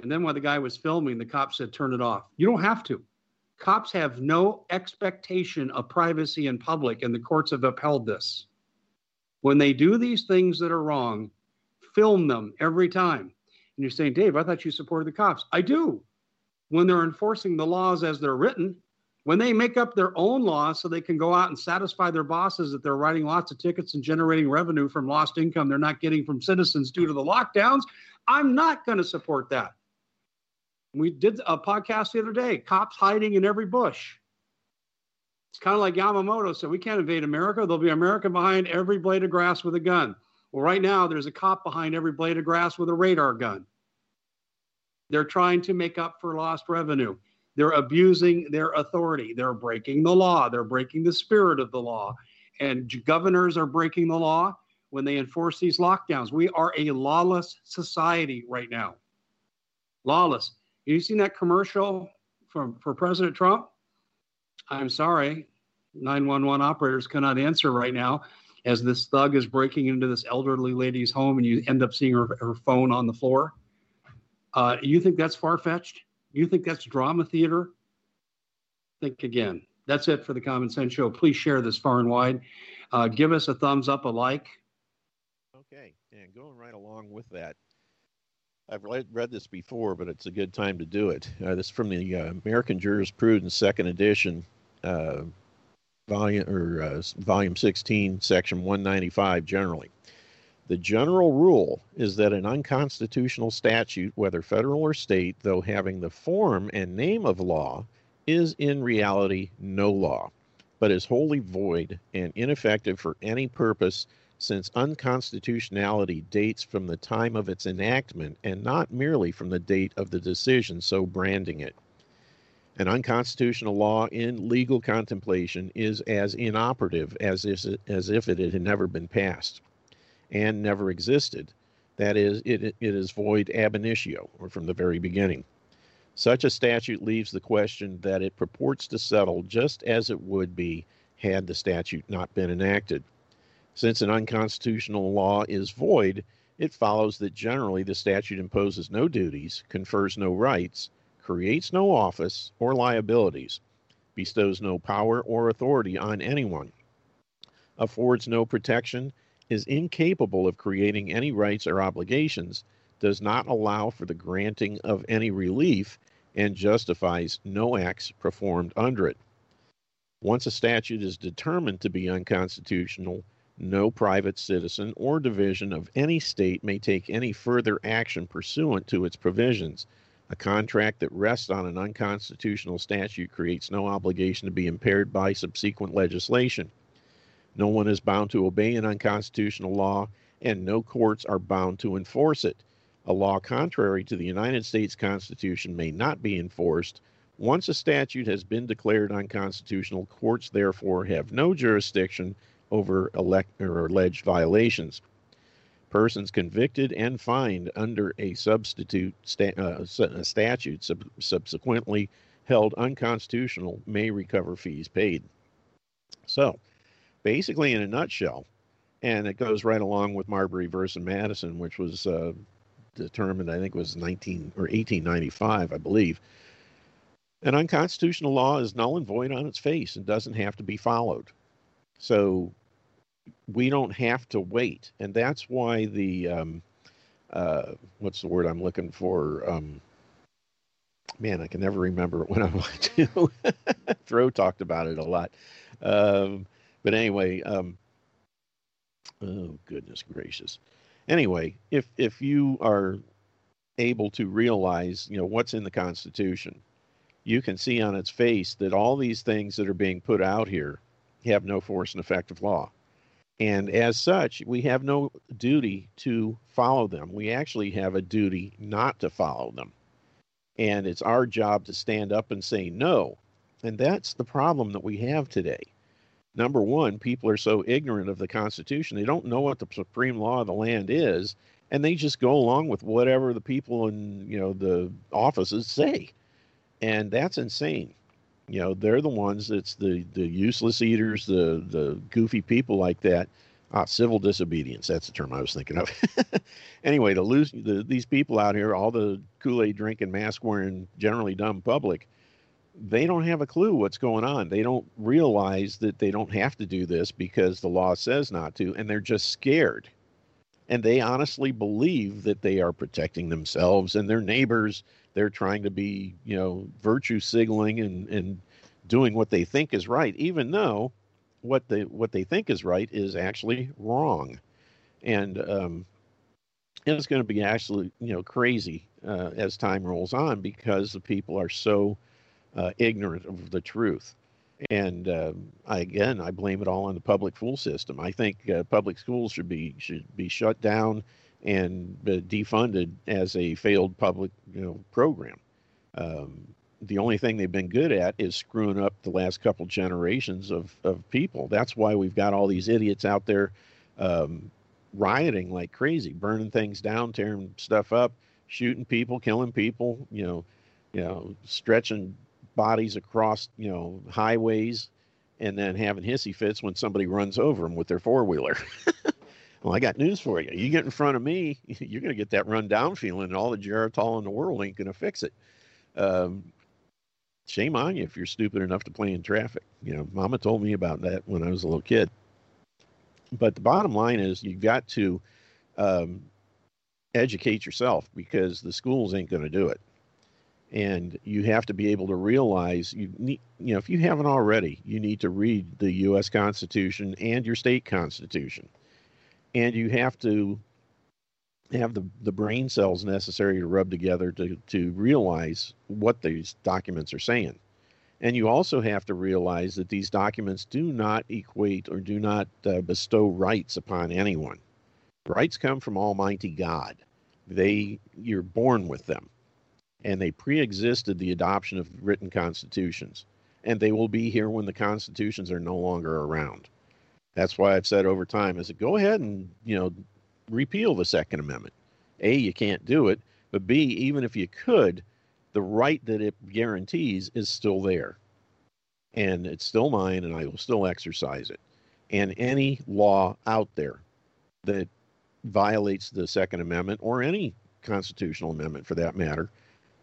And then while the guy was filming, the cop said, turn it off. You don't have to. Cops have no expectation of privacy in public, and the courts have upheld this. When they do these things that are wrong, film them every time. And you're saying, Dave, I thought you supported the cops. I do. When they're enforcing the laws as they're written, when they make up their own laws so they can go out and satisfy their bosses that they're writing lots of tickets and generating revenue from lost income they're not getting from citizens due to the lockdowns, I'm not going to support that. We did a podcast the other day cops hiding in every bush. It's kind of like Yamamoto said we can't invade America. There'll be America behind every blade of grass with a gun. Well, right now, there's a cop behind every blade of grass with a radar gun. They're trying to make up for lost revenue. They're abusing their authority. They're breaking the law. They're breaking the spirit of the law. And governors are breaking the law when they enforce these lockdowns. We are a lawless society right now. Lawless. Have you seen that commercial from for President Trump? I'm sorry, 911 operators cannot answer right now as this thug is breaking into this elderly lady's home and you end up seeing her, her phone on the floor. Uh, you think that's far fetched? You think that's drama theater? Think again. That's it for the Common Sense Show. Please share this far and wide. Uh, give us a thumbs up, a like. Okay, and going right along with that, I've read, this before, but it's a good time to do it. Uh, this is from the uh, American Jurisprudence, second edition, uh, volume or uh, volume 16, section 195. Generally, the general rule is that an unconstitutional statute, whether federal or state, though having the form and name of law, is in reality no law, but is wholly void and ineffective for any purpose since unconstitutionality dates from the time of its enactment and not merely from the date of the decision so branding it. An unconstitutional law in legal contemplation is as inoperative as if, it had never been passed and never existed. That is, it, it is void ab initio, or from the very beginning. Such a statute leaves the question that it purports to settle just as it would be had the statute not been enacted. Since an unconstitutional law is void, it follows that generally the statute imposes no duties, confers no rights, creates no office or liabilities, bestows no power or authority on anyone, affords no protection, is incapable of creating any rights or obligations, does not allow for the granting of any relief, and justifies no acts performed under it. Once a statute is determined to be unconstitutional, no private citizen or division of any state may take any further action pursuant to its provisions. A contract that rests on an unconstitutional statute creates no obligation to be impaired by subsequent legislation. No one is bound to obey an unconstitutional law, and no courts are bound to enforce it. A law contrary to the United States Constitution may not be enforced. Once a statute has been declared unconstitutional, courts therefore have no jurisdiction over elect or alleged violations. Persons convicted and fined under a substitute sta- uh, statute sub- subsequently held unconstitutional may recover fees paid. So, basically, in a nutshell, and it goes right along with Marbury versus Madison, which was uh, determined, I think, it was 19 or 1895, I believe. An unconstitutional law is null and void on its face and doesn't have to be followed. So we don't have to wait, and that's why the um, uh, what's the word I'm looking for? Um, man, I can never remember when I *laughs* want to. *laughs* Thoreau talked about it a lot, um, but anyway, um, oh goodness gracious. Anyway, if if you are able to realize, you know, what's in the Constitution, you can see on its face that all these things that are being put out here have no force and effect of law. And as such, we have no duty to follow them. We actually have a duty not to follow them. And it's our job to stand up and say no. And that's the problem that we have today. Number one, people are so ignorant of the Constitution, they don't know what the supreme law of the land is, and they just go along with whatever the people in you know the offices say. And that's insane. You know they're the ones that's the the useless eaters the the goofy people like that. Ah, civil disobedience that's the term i was thinking of. *laughs* Anyway the lose the, these people out here all the kool-aid drinking mask wearing generally dumb public they don't have a clue what's going on. They don't realize that they don't have to do this because the law says not to and they're just scared. And they honestly believe that they are protecting themselves and their neighbors. They're trying to be you know virtue signaling and and doing what they think is right even though what they what they think is right is actually wrong. And um it's going to be actually you know crazy uh, as time rolls on because the people are so uh, ignorant of the truth and uh, I, again i blame it all on the public school system i think uh, public schools should be should be shut down and defunded as a failed public you know program. Um, the only thing they've been good at is screwing up the last couple generations of, of people. That's why we've got all these idiots out there um, rioting like crazy, burning things down, tearing stuff up, shooting people, killing people. You know, you know, stretching bodies across you know highways, and then having hissy fits when somebody runs over them with their four wheeler. *laughs* Well, I got news for you. You get in front of me, *laughs* you're going to get that run down feeling, and all the Geritol in the world ain't going to fix it. Um, shame on you if you're stupid enough to play in traffic. You know, Mama told me about that when I was a little kid. But the bottom line is, you've got to um, educate yourself because the schools ain't going to do it. And you have to be able to realize you need, you know, if you haven't already, you need to read the U.S. Constitution and your state constitution and you have to have the, the brain cells necessary to rub together to, to realize what these documents are saying. And you also have to realize that these documents do not equate or do not uh, bestow rights upon anyone. Rights come from Almighty God. They you're born with them, and they pre-existed the adoption of written constitutions, and they will be here when the constitutions are no longer around. That's why I've said over time is go ahead and, you know, repeal the Second Amendment. A, you can't do it, but B, even if you could, the right that it guarantees is still there. And it's still mine and I will still exercise it. And any law out there that violates the Second Amendment or any constitutional amendment for that matter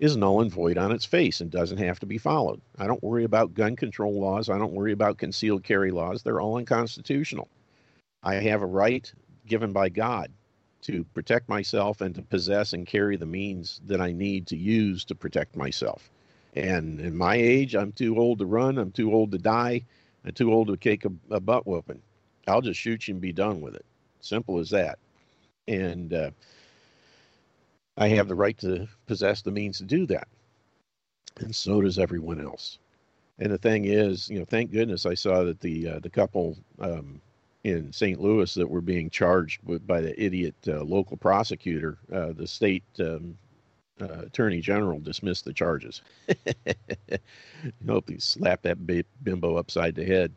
is null and void on its face and doesn't have to be followed. I don't worry about gun control laws. I don't worry about concealed carry laws. They're all unconstitutional. I have a right given by God to protect myself and to possess and carry the means that I need to use to protect myself. And in my age, I'm too old to run. I'm too old to die. I'm too old to take a, a butt whooping. I'll just shoot you and be done with it. Simple as that. And uh, I have the right to possess the means to do that. And so does everyone else. And the thing is, you know, thank goodness I saw that the uh, the couple um, in St. Louis that were being charged with, by the idiot uh, local prosecutor, uh, the state um, uh, attorney general dismissed the charges. *laughs* hope he slapped that bimbo upside the head.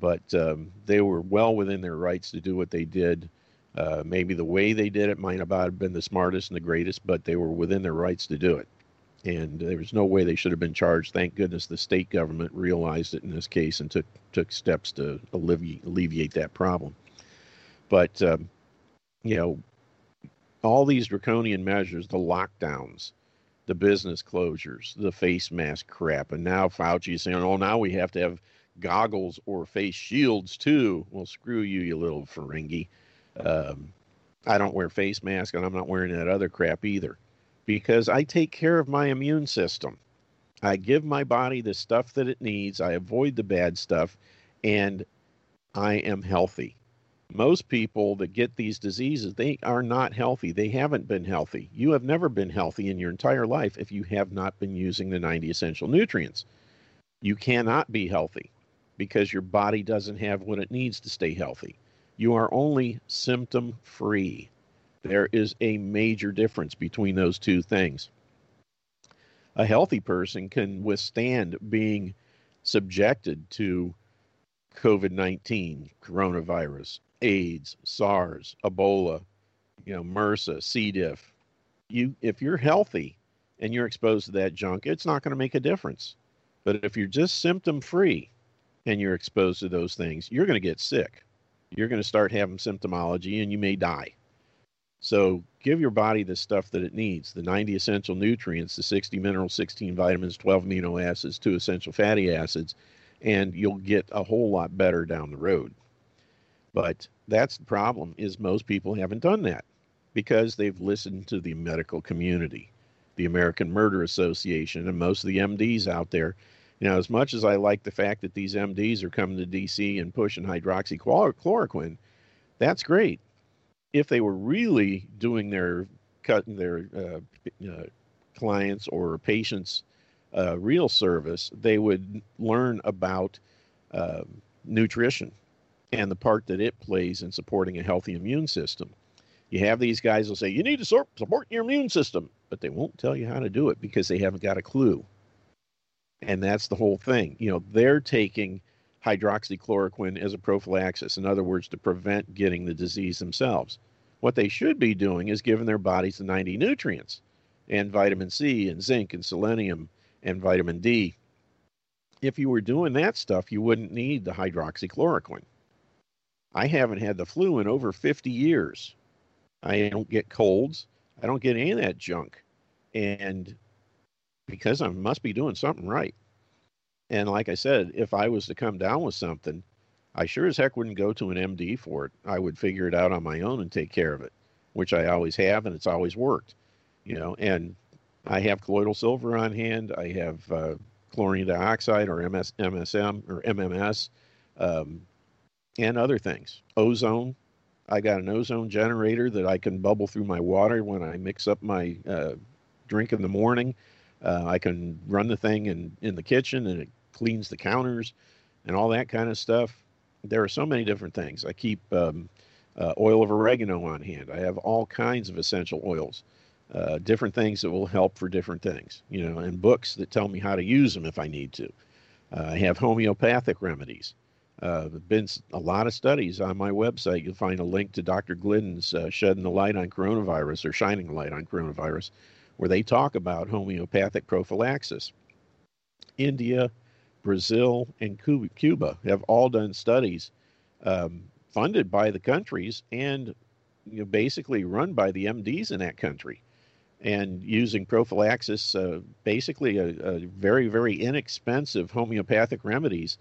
But um, they were well within their rights to do what they did. Uh, maybe the way they did it might not have been the smartest and the greatest, but they were within their rights to do it. And there was no way they should have been charged. Thank goodness the state government realized it in this case and took took steps to alleviate, alleviate that problem. But um, you know, all these draconian measures, the lockdowns, the business closures, the face mask crap, and now Fauci is saying, "Oh, now we have to have goggles or face shields too." Well, screw you, you little Ferengi. Um, I don't wear face mask, and I'm not wearing that other crap either, because I take care of my immune system. I give my body the stuff that it needs. I avoid the bad stuff, and I am healthy. Most people that get these diseases they are not healthy. They haven't been healthy. You have never been healthy in your entire life if you have not been using the 90 essential nutrients. You cannot be healthy because your body doesn't have what it needs to stay healthy you are only symptom free there is a major difference between those two things a healthy person can withstand being subjected to COVID 19, coronavirus, AIDS, SARS, Ebola, you know, MRSA, C. diff. You, if you're healthy and you're exposed to that junk, it's not going to make a difference. But if you're just symptom free and you're exposed to those things, you're going to get sick. You're going to start having symptomology and you may die. So give your body the stuff that it needs the 90 essential nutrients, the 60 minerals, 16 vitamins, 12 amino acids, two essential fatty acids, and you'll get a whole lot better down the road. But that's the problem is most people haven't done that because they've listened to the medical community, the American Murder Association, and most of the MDs out there. You know, as much as I like the fact that these MDs are coming to DC and pushing hydroxychloroquine, that's great. If they were really doing their cutting their uh, uh, clients or patients uh, real service, they would learn about uh, nutrition and the part that it plays in supporting a healthy immune system. You have these guys will say, you need to support your immune system, but they won't tell you how to do it because they haven't got a clue. And that's the whole thing. You know, they're taking hydroxychloroquine as a prophylaxis, in other words, to prevent getting the disease themselves. What they should be doing is giving their bodies the 90 nutrients and vitamin C and zinc and selenium and vitamin D. If you were doing that stuff, you wouldn't need the hydroxychloroquine. I haven't had the flu in over 50 years. I don't get colds. I don't get any of that junk. And because I must be doing something right. And like I said, if I was to come down with something, I sure as heck wouldn't go to an MD for it. I would figure it out on my own and take care of it, which I always have, and it's always worked. You know, and I have colloidal silver on hand. I have uh, chlorine dioxide or MS, MSM or MMS. Um, and other things. Ozone. I got an ozone generator that I can bubble through my water when I mix up my uh, drink in the morning. Uh, I can run the thing in, in the kitchen and it cleans the counters and all that kind of stuff. There are so many different things. I keep um, uh, oil of oregano on hand. I have all kinds of essential oils, uh, different things that will help for different things, you know, and books that tell me how to use them if I need to. Uh, I have homeopathic remedies. Uh, been a lot of studies on my website. You'll find a link to Dr. Glidden's uh, Shedding the Light on Coronavirus or Shining the Light on Coronavirus, where they talk about homeopathic prophylaxis. India, Brazil, and Cuba have all done studies um, funded by the countries and you know, basically run by the MDs in that country and using prophylaxis, uh, basically a, a, very, very inexpensive homeopathic remedies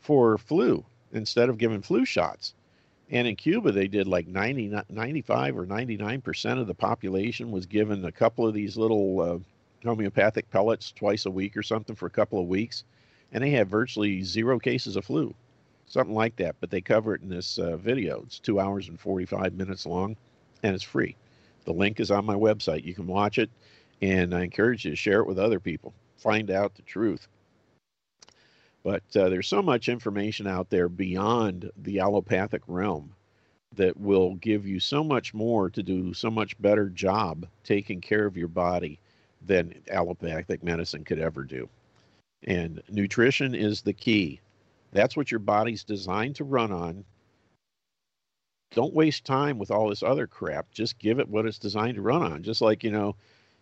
for flu instead of giving flu shots. And in Cuba, they did like 90, 95 or 99% of the population was given a couple of these little uh, homeopathic pellets twice a week or something for a couple of weeks. And they had virtually zero cases of flu, something like that. But they cover it in this uh, video. It's two hours and 45 minutes long, and it's free. The link is on my website. You can watch it, and I encourage you to share it with other people. Find out the truth. But uh, there's so much information out there beyond the allopathic realm that will give you so much more to do so much better job taking care of your body than allopathic medicine could ever do. And nutrition is the key. That's what your body's designed to run on don't waste time with all this other crap. Just give it what it's designed to run on. Just like you know,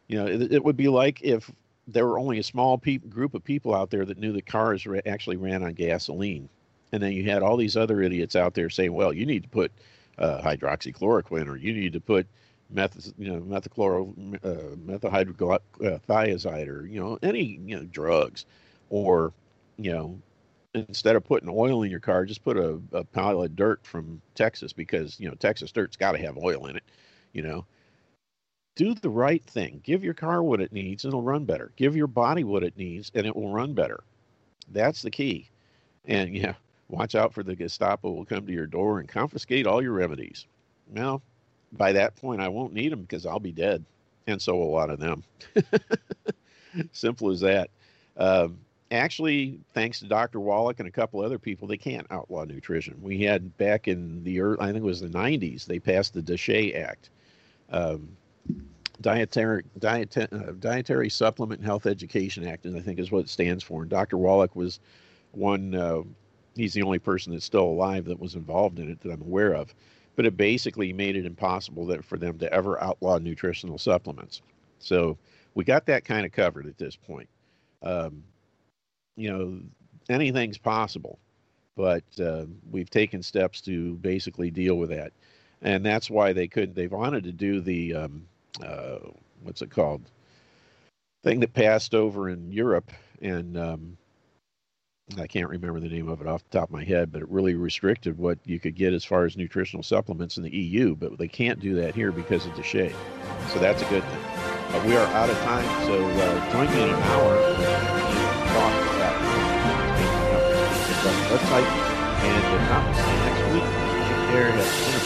you know, it, it would be like if there were only a small pe- group of people out there that knew that cars ra- actually ran on gasoline, and then you had all these other idiots out there saying, "Well, you need to put uh, hydroxychloroquine, or you need to put meth, you know, methachloro, uh, or you know, any you know drugs, or you know, instead of putting oil in your car, just put a, a pile of dirt from Texas because you know Texas dirt's got to have oil in it. You know, do the right thing. Give your car what it needs, and it'll run better. Give your body what it needs, and it will run better. That's the key. And yeah, watch out for the Gestapo will come to your door and confiscate all your remedies. Well, by that point, I won't need them because I'll be dead, and so a lot of them. *laughs* Simple as that. Um, actually, thanks to Dr. Wallach and a couple other people, they can't outlaw nutrition. We had back in the early, I think it was the 90s, they passed the DSHEA Act, um, Dietary Diet, uh, Dietary Supplement and Health Education Act, and I think is what it stands for. And Dr. Wallach was one. Uh, he's the only person that's still alive that was involved in it that I'm aware of. But it basically made it impossible that for them to ever outlaw nutritional supplements. So we got that kind of covered at this point. Um, you know, anything's possible, but uh, we've taken steps to basically deal with that, and that's why they could. they've wanted to do the um, uh, what's it called thing that passed over in Europe, and um, I can't remember the name of it off the top of my head, but it really restricted what you could get as far as nutritional supplements in the EU. But they can't do that here because of DSHEA. So that's a good thing. But we are out of time, so uh, join me in an hour website. And uh, next week, take care.